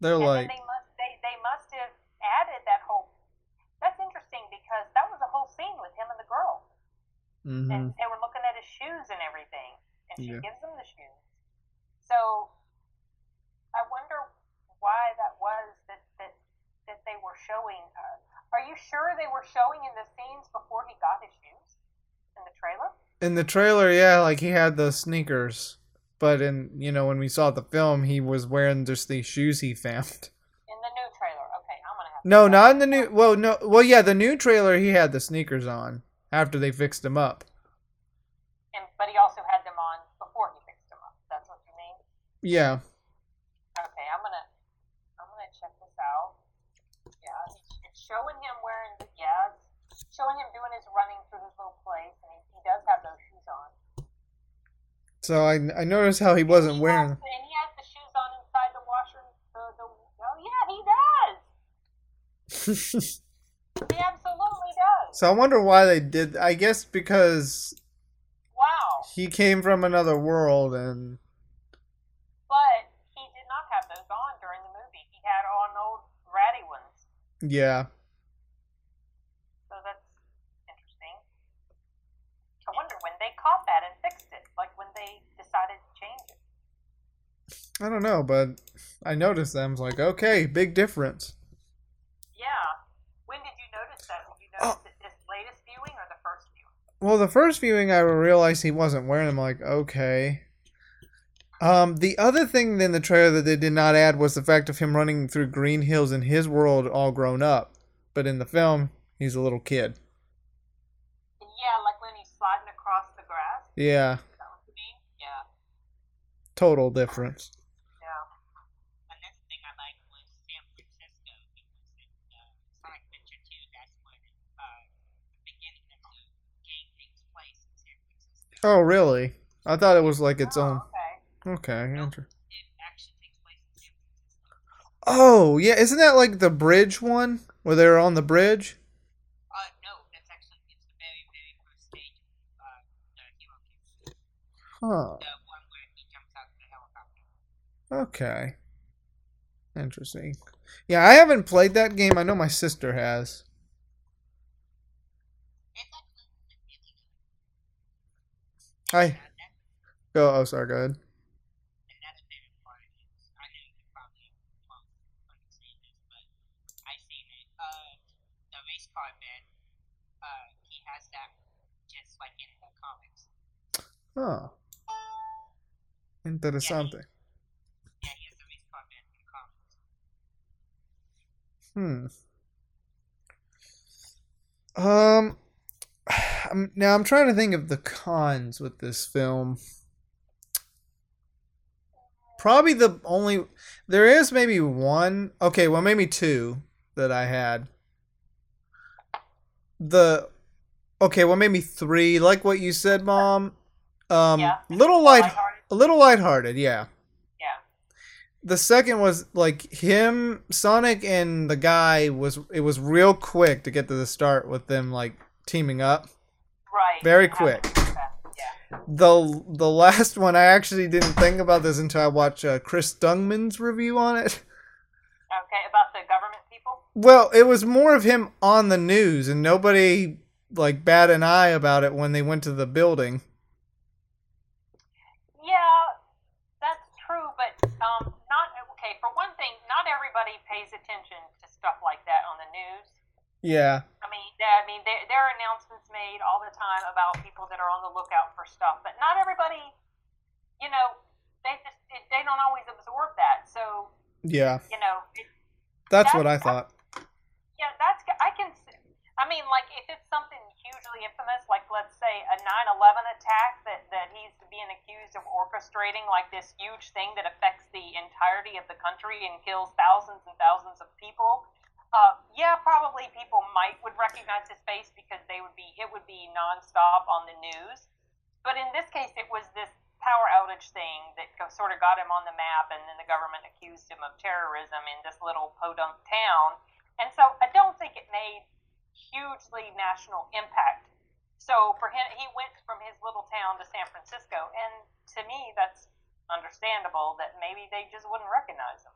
They're and like, they must they, they must have added that whole that's interesting because that was a whole scene with him and the girl. Mm-hmm. And they were looking at his shoes and everything. And she Yeah. gives him the shoes. So I wonder why that was that that, that they were showing uh, are you sure they were showing in the scenes before he got his shoes? In the trailer? in the trailer, yeah, like he had the sneakers, but in you know when we saw the film, he was wearing just these shoes he found. [LAUGHS] In the new trailer. Okay, I'm gonna have to No, not in the new. Well, no, well, yeah, the new trailer he had the sneakers on after they fixed him up. And, but he also had them on before he fixed them up. That's what you mean? Yeah, Okay, I'm gonna I'm gonna check this out. Yeah, it's, it's showing him wearing the yeah, it's showing him doing his running through his little place, and he, he does have those shoes on. So I I noticed how he wasn't He wearing. has, and he has the shoes on inside the washer. The, the oh yeah, he does. [LAUGHS] He absolutely does. so I wonder why they did. I guess because Wow, he came from another world and but he did not have those on during the movie. He had on old ratty ones. yeah. So that's interesting. I wonder when they caught that and fixed it, like when they decided to change it. I don't know, but I noticed them. I was like, okay, big difference. Yeah. When did you notice that? Did you Oh. notice it this latest viewing or the first viewing? Well, the first viewing, I realized he wasn't wearing them. Like, okay. Um, the other thing in the trailer that they did not add was the fact of him running through green hills in his world, all grown up. But in the film, he's a little kid. Yeah, like when he's sliding across the grass. Yeah, Is that what you mean? Yeah. total difference. Yeah. Another thing I liked was San Francisco because in uh, Sonic Adventure 2, that's when uh, the beginning of the game takes place in San Francisco. Oh, really? I thought it was like its oh, own. Okay. Okay. inter- It actually takes place in San Francisco. Oh, yeah. Isn't that like the bridge one where they're on the bridge? Uh, no, that's actually it's the very, very first stage of uh, the Hero Kids. Huh. The one where he jumps out of the helicopter. Okay. Interesting. Yeah, I haven't played that game. I know my sister has. It's actually really good. Hi. Uh, that- Go. Oh, sorry. Go ahead. another favorite part is I know you probably won't understand this, but I seen it. Uh, the race car man. Uh, he has that just like in the comics. Oh. Interesante. Yeah, he has the race car in. Hmm. Um. I'm, now I'm trying to think of the cons with this film. Probably the only there is maybe one. Okay, well maybe two that I had. The okay, well maybe three. Like what you said, mom. Um, Yeah. little light, Lighthearted? a little lighthearted. Yeah. Yeah. the second was like him sonic and the guy was it was real quick to get to the start with them like teaming up Right. Very quick. Yeah. the the last one i actually didn't think about this until i watched uh, chris Dungman's review on it Okay, about the government people. well it was more of him on the news and nobody like bat an eye about it when they went to the building Yeah, that's true, but um, not okay. For one thing, not everybody pays attention to stuff like that on the news. yeah yeah, I mean, there, there are announcements made all the time about people that are on the lookout for stuff, but not everybody, you know, they just it, they don't always absorb that. So yeah, you know, that's, that's what I thought. I, yeah, that's I can. I mean, like if it's something hugely infamous, like let's say a 9/11 attack that that he's being accused of orchestrating, like this huge thing that affects the entirety of the country and kills thousands and thousands of people uh, yeah, probably people might would recognize his face because they would be it would be nonstop on the news. But in this case, it was this power outage thing that sort of got him on the map, and then the government accused him of terrorism in this little podunk town. And so I don't think it made hugely national impact. So for him, he went from his little town to San Francisco, and to me, that's understandable that maybe they just wouldn't recognize him.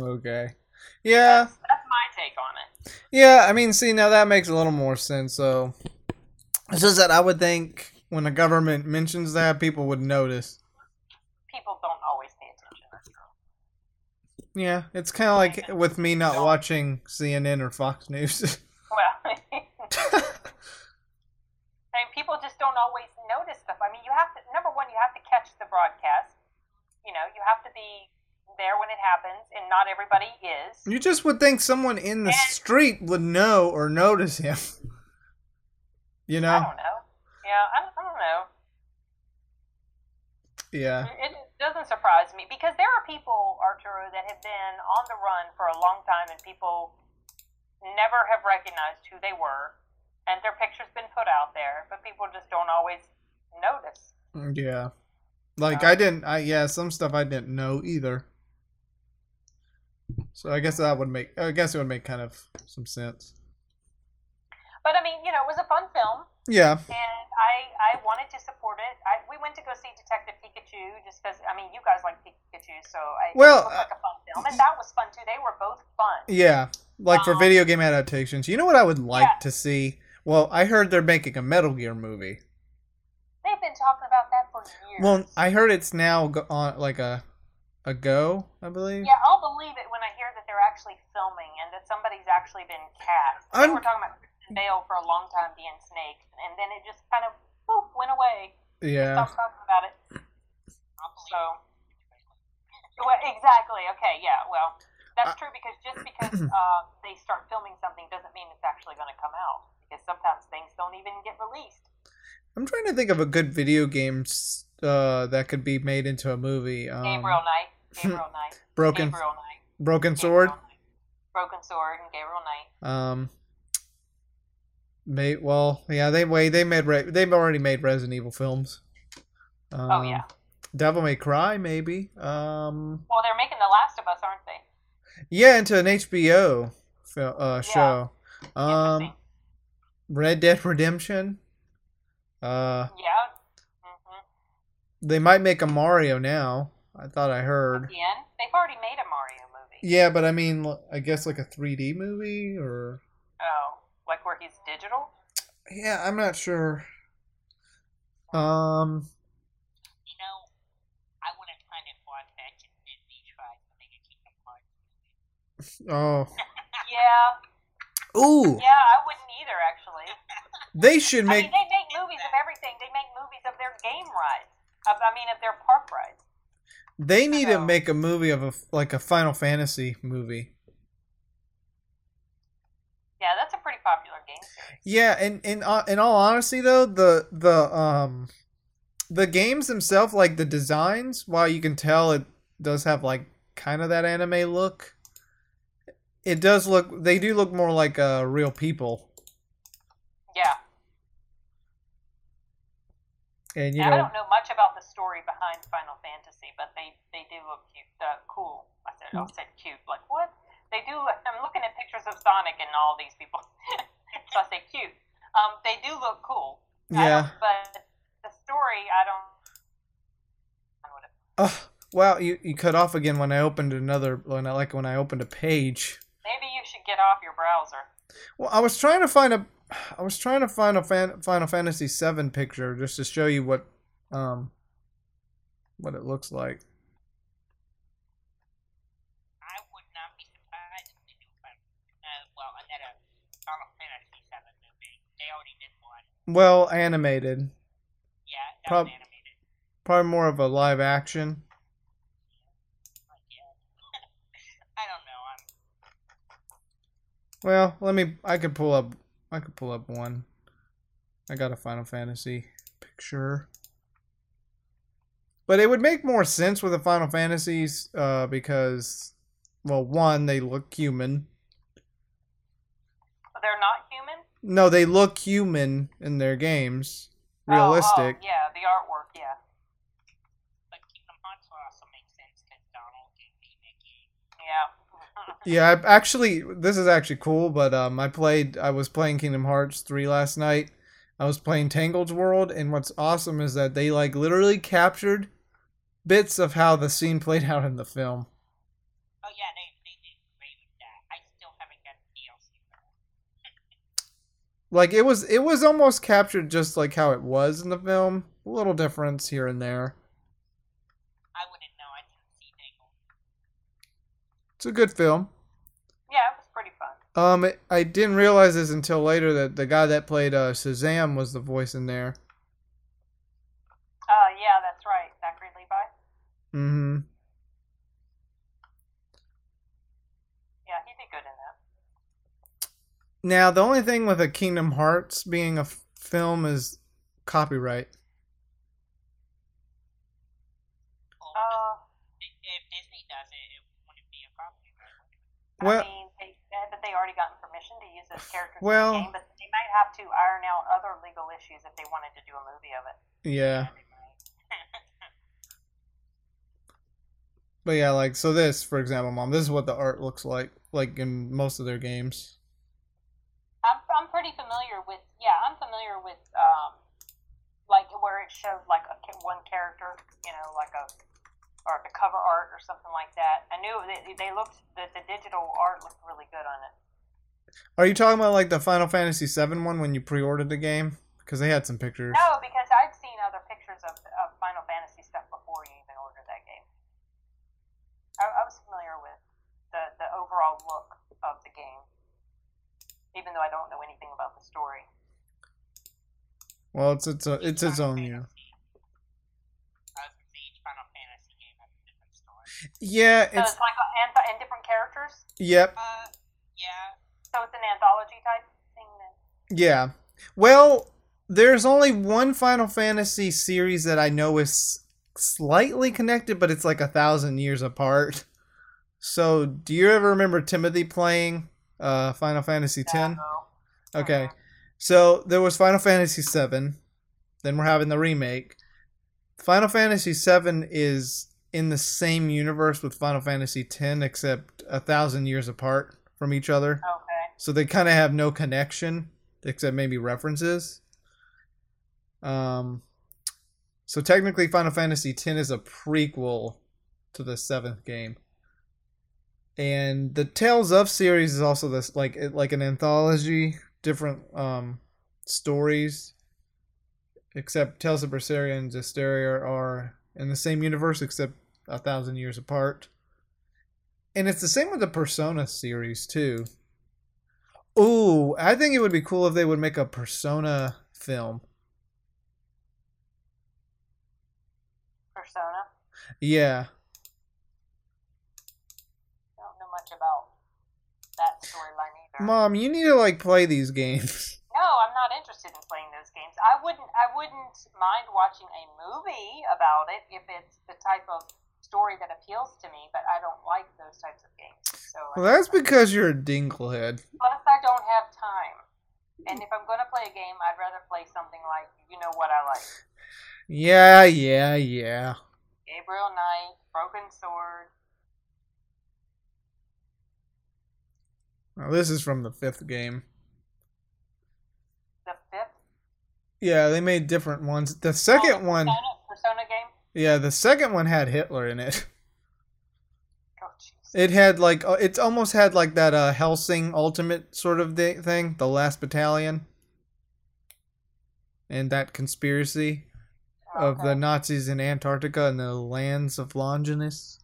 [LAUGHS] okay. Yeah. That's, my take on it. Yeah, I mean, see, now that makes a little more sense. So it's just that I would think when the government mentions that, people would notice. People don't always pay attention. Yeah, it's kind of like [LAUGHS] with me not watching CNN or Fox News. [LAUGHS] well, [LAUGHS] I mean, people just don't always notice stuff. I mean, you have to number one, you have to catch the broadcast. You know, you have to be there when it happens, and not everybody is. You just would think someone in the and, street would know or notice him. [LAUGHS] You know? I don't know. Yeah, I, I don't know. Yeah. It, it doesn't surprise me because there are people, Arturo, that have been on the run for a long time, and people never have recognized who they were, and their picture's been put out there, but people just don't always notice. Mm, yeah. Like I didn't I yeah, some stuff I didn't know either. So I guess that would make I guess it would make kind of some sense. But I mean, you know, it was a fun film. Yeah. And I I wanted to support it. I we went to go see Detective Pikachu just because I mean you guys like Pikachu, so I well it like a fun film, and that was fun too. They were both fun. Yeah, like um, for video game adaptations. You know what I would like yeah. to see? Well, I heard they're making a Metal Gear movie. They've been talking about that for years. Well, I heard it's now on like a a go, I believe. Yeah, I'll believe it when I hear they're actually filming and that somebody's actually been cast. They were talking about Christian Bale for a long time being Snake, and then it just kind of poof went away. Yeah. Stopped talking about it. So. Well, exactly. Okay. Yeah. Well, that's true because just [CLEARS THROAT] because uh, they start filming something doesn't mean it's actually going to come out. Because sometimes things don't even get released. I'm trying to think of a good video game uh, that could be made into a movie. Um, Gabriel Knight. [LAUGHS] Gabriel Knight. Broken. Gabriel Knight. Broken Sword. Broken Sword and Gabriel Knight. Um. May well, yeah, they wait. They made re- they've already made Resident Evil films. Um, oh yeah. Devil May Cry, maybe. Um. Well, they're making The Last of Us, aren't they? Yeah, into an HBO uh, show. Yeah. Um. Red Dead Redemption. Uh, yeah. Mm-hmm. They might make a Mario now. I thought I heard. Again? They've already made a Mario. Yeah, but I mean, I guess like a 3D movie or. Oh, like where he's digital? Yeah, I'm not sure. Um. You know, I wouldn't find it far fetched if Disney tried to make a Kingdom Hearts movie. Oh. [LAUGHS] yeah. Ooh. Yeah, I wouldn't either, actually. They should make. I mean, they make movies of everything. They make movies of their game rides. Of, I mean, of their park rides. They need to make a movie of a like a Final Fantasy movie. Yeah, that's a pretty popular game. Series. Yeah, and in uh, in all honesty though, the the um the games themselves, like the designs, while you can tell it does have like kind of that anime look, it does look. They do look more like uh, real people. Yeah. And you yeah, know, I don't know much about the story behind Final Fantasy, but they they do look cute, uh, cool. I said I said cute. Like what? They do. I'm looking at pictures of Sonic and all these people, [LAUGHS] so I say cute. Um, they do look cool. Yeah. but the story, I don't. Oh, wow! You you cut off again when I opened another when I like when I opened a page. Maybe you should get off your browser. Well, I was trying to find a I was trying to find a fan, Final Fantasy VII picture just to show you what um what it looks like. I would not be surprised if they do uh, well another Final Fantasy VII movie. They already did one. Well, animated. Yeah, Prob- animated. Probably more of a live action. [LAUGHS] I don't know. Well, let me. I could pull up I could pull up one. I got a Final Fantasy picture. But it would make more sense with the Final Fantasies uh, because, well, one, they look human. They're not human. No, they look human in their games. Oh, oh, Realistic. yeah, the artwork. Yeah. But Kingdom Hearts will also make sense because Donald can be Mickey. Yeah. I actually, this is actually cool. But um, I played, I was playing Kingdom Hearts three last night. I was playing Tangled World, and what's awesome is that they like literally captured bits of how the scene [LAUGHS] played out in the film. Oh yeah, they they did great with that. I still haven't got DLC. Like it was, it was almost captured just like how it was in the film. A little difference here and there. I wouldn't know. I didn't see Tangled. It's a good film. yeah, it was pretty fun. Um, it, I didn't realize this until later that the guy that played uh, Shazam was the voice in there. Uh, yeah, that's right. Zachary Levi. Mm-hmm. Yeah, he did good in that. Now, the only thing with a Kingdom Hearts being a f- film is copyright. Oh, Uh, if if Disney does it, it wouldn't be a copyright. Well, I mean, they, eh, but they already gotten permission to use those characters Well- in the game, but they might have to iron out other legal issues if they wanted to do a movie of it. yeah. [LAUGHS] But yeah, like, so this, for example, Mom, this is what the art looks like, like in most of their games. I'm, I'm pretty familiar with, yeah, I'm familiar with, um, like where it showed like a, one character, you know, like a, or the cover art or something like that. I knew they, they looked, the, the digital art looked really good on it. Are you talking about like the Final Fantasy VII one when you pre-ordered the game? Because they had some pictures. No, because I've seen other pictures of, of Final Fantasy stuff before you even ordered that game. I, I was familiar with the, the overall look of the game, even though I don't know anything about the story. Well, it's it's a, it's its own yeah. Fantasy- I was gonna say each Final Fantasy game has a different story. Yeah, So it's it's, like a, and, and different characters. yep, Uh, yeah. So it's an anthology type thing then. yeah. Well, there's only one Final Fantasy series that I know is slightly connected, but it's like a thousand years apart. So, do you ever remember Timothy playing uh, Final Fantasy X? No. Okay. So there was Final Fantasy VII. Then we're having the remake. Final Fantasy VII is in the same universe with Final Fantasy X, except a thousand years apart from each other. Okay. So they kind of have no connection, except maybe references. Um, so technically, Final Fantasy X is a prequel to the seventh game. And the Tales of series is also this like like an anthology, different um stories. Except Tales of Berseria and Zestiria are in the same universe, except a thousand years apart. And it's the same with the Persona series too. Ooh, I think it would be cool if they would make a Persona film. Persona. Yeah. I don't know much about that storyline either. Mom, you need to like play these games. [LAUGHS] No, I'm not interested in playing those games. I wouldn't. I wouldn't mind watching a movie about it if it's the type of story that appeals to me. But I don't like those types of games. So Well, that's because you're a dinglehead. Plus, I don't have time. And if I'm gonna play a game, I'd rather play something like you know what I like: Yeah, yeah, yeah. Gabriel Knight, Broken Sword. Now, this is from the fifth game. The fifth Yeah, they made different ones. The oh, second Oh, the one, Persona, Persona game. Yeah, the second one had Hitler in it. [LAUGHS] Oh. It had like uh, it's almost had like that uh Hellsing Ultimate sort of thing, the Last Battalion, and that conspiracy of the Nazis in Antarctica and the Lance of Longinus.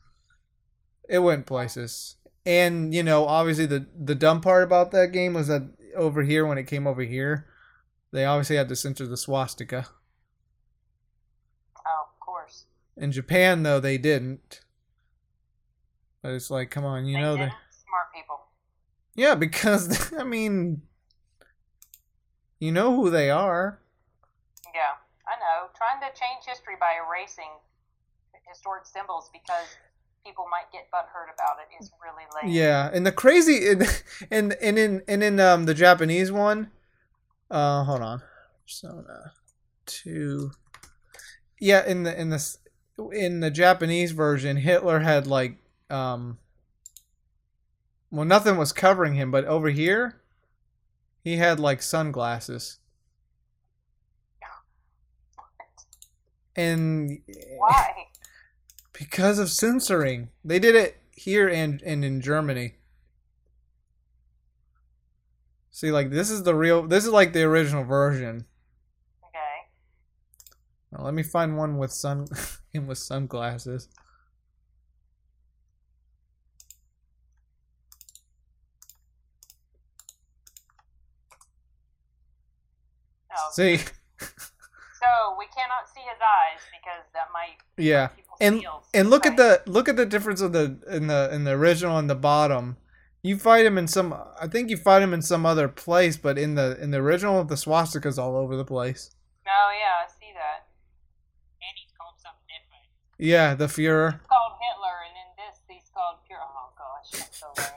It went places, and you know, obviously the the dumb part about that game was that over here when it came over here, they obviously had to censor the swastika. In Japan, though, they didn't. But it's like, come on, you They know that. smart people. Yeah, because [LAUGHS] I mean, you know who they are. Yeah, I know. Trying to change history by erasing historic symbols because people might get butthurt about it is really lame. Yeah, and the crazy and and and in and in um the Japanese one, uh, hold on, Persona two. Yeah, in the in the in the Japanese version, Hitler had like um. Well, nothing was covering him, but over here, he had like sunglasses. And Why? [LAUGHS] because of censoring. They did it here and, and in Germany. See, like this is the real. This is like the original version. Let me find one with sun him [LAUGHS] with sunglasses. Oh, See, so we cannot see his eyes because that might yeah, and and look at the look at the difference of the in the in the original and the bottom. You fight him in some. I think you fight him in some other place, but in the in the original, the swastika's all over the place. Oh yeah, I see that. And he's called something different. Yeah, the Fuhrer. It's called Hitler, and in this, he's called pure. Oh gosh, that's so. [LAUGHS]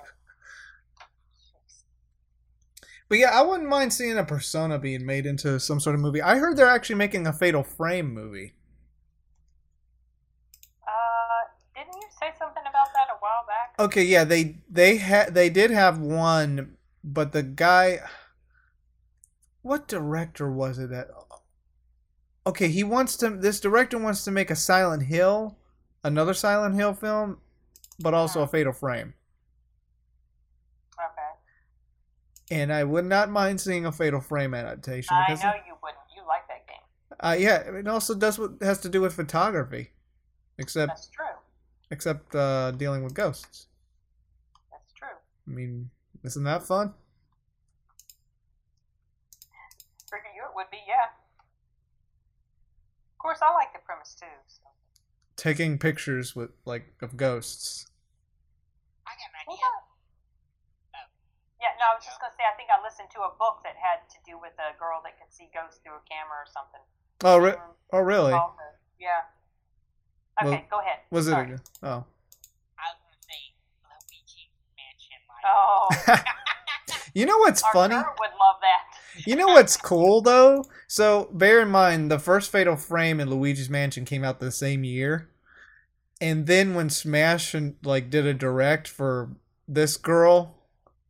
But yeah, I wouldn't mind seeing a Persona being made into some sort of movie. I heard they're actually making a Fatal Frame movie. Uh, didn't you say something about that a while back? Okay, yeah, they they had they did have one, but the guy what director was it that Okay, he wants to this director wants to make a Silent Hill, another Silent Hill film, but also a Fatal Frame. Okay. And I would not mind seeing a Fatal Frame adaptation I know you wouldn't. You like that game. uh, yeah, it also does what has to do with photography. Except That's true. except uh, dealing with ghosts. That's true. I mean, isn't that fun? For you, it would be, yeah. Of course, I like the premise too. So. Taking pictures with like of ghosts. I got an Yeah. idea. Yeah, no, I was just gonna say. I think I listened to a book that had to do with a girl that could see ghosts through a camera or something. Oh, re- Um, oh, really? Yeah. Okay, Well, go ahead. Was it? A, oh, I was gonna say Luigi Mansion. Oh, [LAUGHS] [LAUGHS] you know what's our funny? Would love that. You know what's cool though? So bear in mind, the first Fatal Frame in Luigi's Mansion came out the same year, and then when Smash and like did a direct for this girl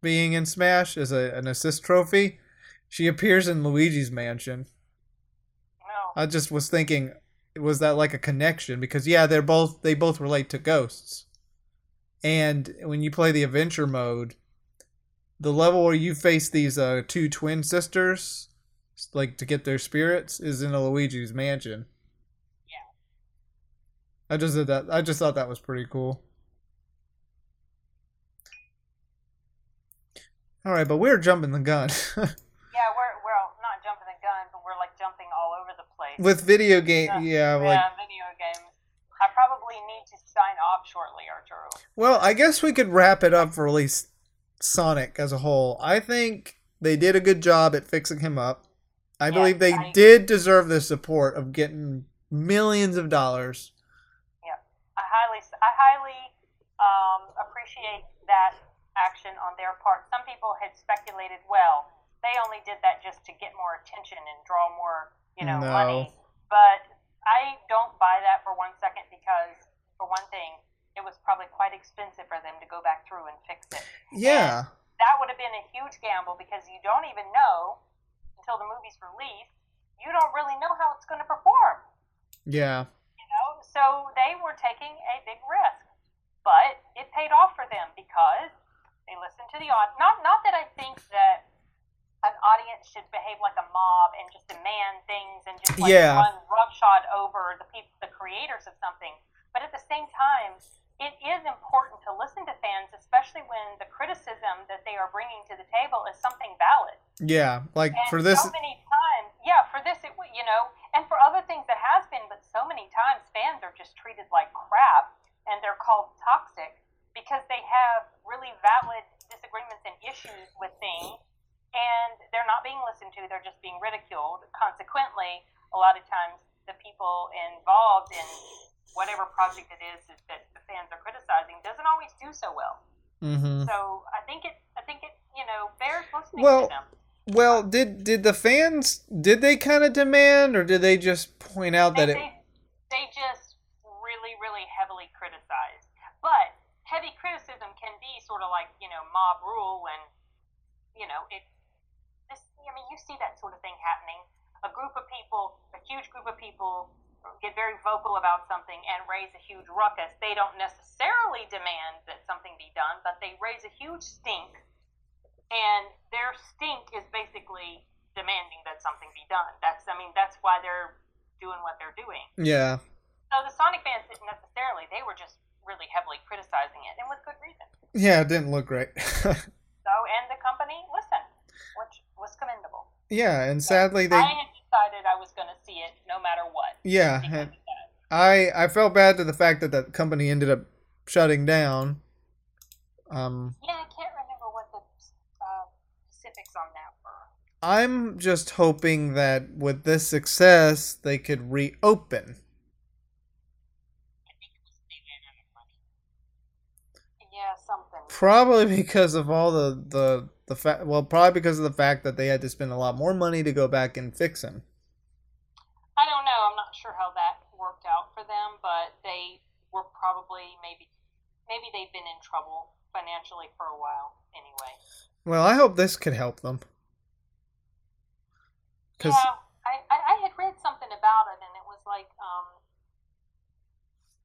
being in Smash as a, an assist trophy, she appears in Luigi's Mansion. No. I just was thinking, was that like a connection? Because yeah, they're both they both relate to ghosts. And when you play the adventure mode, the level where you face these uh, two twin sisters, like to get their spirits, is in a Luigi's mansion. Yeah. I just did that. I just thought that was pretty cool. All right, but we're jumping the gun [LAUGHS] Yeah, we're we're not jumping the gun, but we're like jumping all over the place. with video game. Yeah. Yeah, like video games. I probably need to sign off shortly, Arturo. Well, I guess we could wrap it up for at least Sonic as a whole. I think they did a good job at fixing him up. I Yeah, believe they I- did deserve the support of getting millions of dollars. Yeah, I highly, I highly um, appreciate that action on their part. Some people had speculated, well, they only did that just to get more attention and draw more, you know, No. money. But I don't buy that for one second because, for one thing, it was probably quite expensive for them to go back through and fix it. Yeah. That would have been a huge gamble because you don't even know until the movie's released. You don't really know how it's going to perform Yeah. you know so they were taking a big risk but it paid off for them because they listened to the audience not not that i think that an audience should behave like a mob and just demand things and just like Yeah. run roughshod over the people the creators of something but at the same time is important to listen to fans especially when the criticism that they are bringing to the table is something valid Yeah. Like and for this so many times, yeah, for this, it you know, and for other things that has been, but so many times fans are just treated like crap and they're called toxic because they have really valid disagreements and issues with things and they're not being listened to, they're just being ridiculed. Consequently, a lot of times the people involved in whatever project it is that the fans are criticizing doesn't always do so well. Mm-hmm. So I think it, I think it, you know, bears listening Well, to them. Well, did did the fans did they kind of demand or did they just point out They, that it they, yeah So the Sonic fans didn't necessarily; they were just really heavily criticizing it, and with good reason. yeah it didn't look great. [LAUGHS] So, and the company listened, which was commendable. yeah, and sadly they I had decided I was going to see it no matter what. yeah because and of that. I I felt bad to the fact that that company ended up shutting down. Um, Yeah, I can't remember what the uh, specifics on that were. I'm just hoping that with this success they could reopen. I think it was they ran out of money. Yeah, something. Probably [LAUGHS] because of all the the the fact. Well, probably because of the fact that they had to spend a lot more money to go back and fix him. I don't know. I'm not sure how that worked out for them, but they were probably maybe maybe they've been in trouble financially for a while anyway. Well, I hope this could help them. Cause yeah, I, I, I had read something about it, and it was like, um,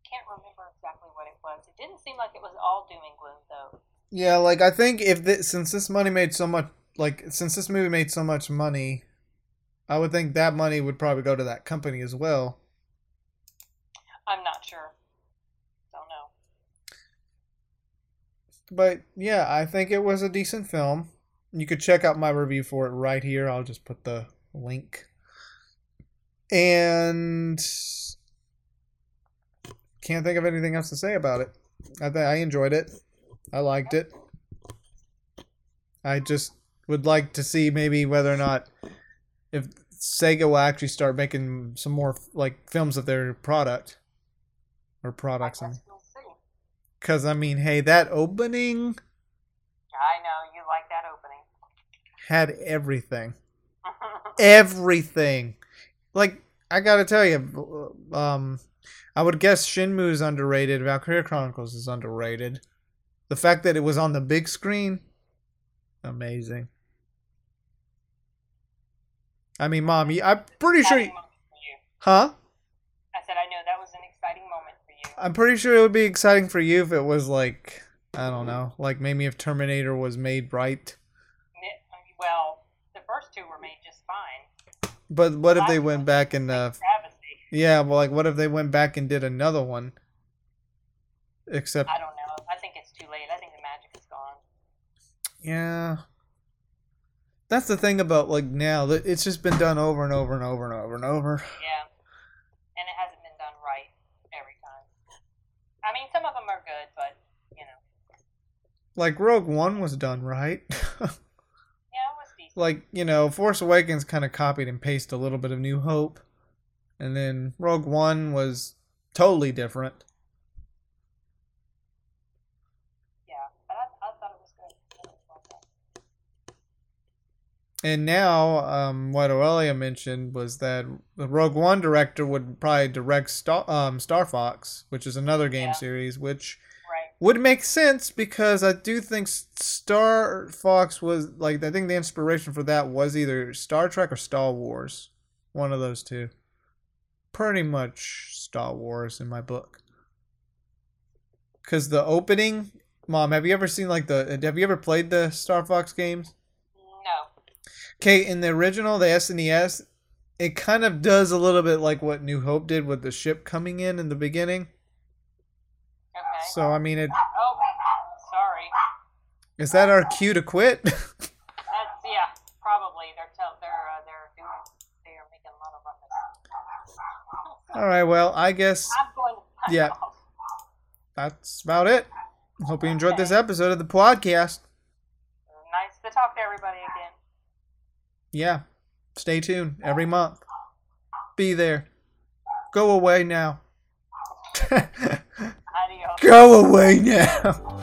can't remember exactly what it was. It didn't seem like it was all doom and gloom, though. yeah, like I think if this, since this money made so much, like since this movie made so much money, I would think that money would probably go to that company as well. I'm not sure. Don't know. But yeah, I think it was a decent film. You could check out my review for it right here. I'll just put the link. And can't think of anything else to say about it. I th- I enjoyed it. I liked it. I just would like to see maybe whether or not if Sega will actually start making some more like films of their product or products. I guess we'll see. Cause I mean, hey, that opening I know you like that opening. had everything, everything. Like I gotta tell you, um, I would guess Shenmue is underrated. Valkyria Chronicles is underrated. The fact that it was on the big screen, amazing. I mean, mom, I'm pretty sure, Exciting you- moment for you. huh? I said I know that was an exciting moment for you. I'm pretty sure it would be exciting for you if it was like, I don't know, like maybe if Terminator was made right. Ni- Well, the first two were made just fine. But what if they went back and uh. Yeah, well, like, what if they went back and did another one? Except, I don't know. I think it's too late. I think the magic is gone. yeah. That's the thing about, like, now. that It's just been done over and over and over and over and over. Yeah. And it hasn't been done right every time. I mean, some of them are good, but, you know. Like, Rogue One was done right. [LAUGHS] Yeah, it was decent. Like, you know, Force Awakens kind of copied and pasted a little bit of New Hope. And then Rogue One was totally different. Yeah, but I, I thought it was good. I thought it was well done. And now, um, what Aurelia mentioned was that the Rogue One director would probably direct Star, um, Star Fox, which is another game Yeah. series, which. Would make sense because I do think Star Fox was like I think the inspiration for that was either Star Trek or Star Wars, one of those two. Pretty much Star Wars in my book. Cause the opening, mom, have you ever seen like the? Uh, have you ever played the Star Fox games? No. Okay, in the original, the SNES, it kind of does a little bit like what New Hope did with the ship coming in in the beginning. Okay. So I mean, it oh, sorry. is that our cue to quit? [LAUGHS] That's, yeah, probably. They're, tell, they're, uh, they're doing, they're making a lot of ruckus. All right, well, I guess I'm going Yeah. off. that's about it. Hope you enjoyed this episode of the podcast. Nice to talk to everybody again. Yeah, stay tuned every month. Be there. Go away now. [LAUGHS] Go away now.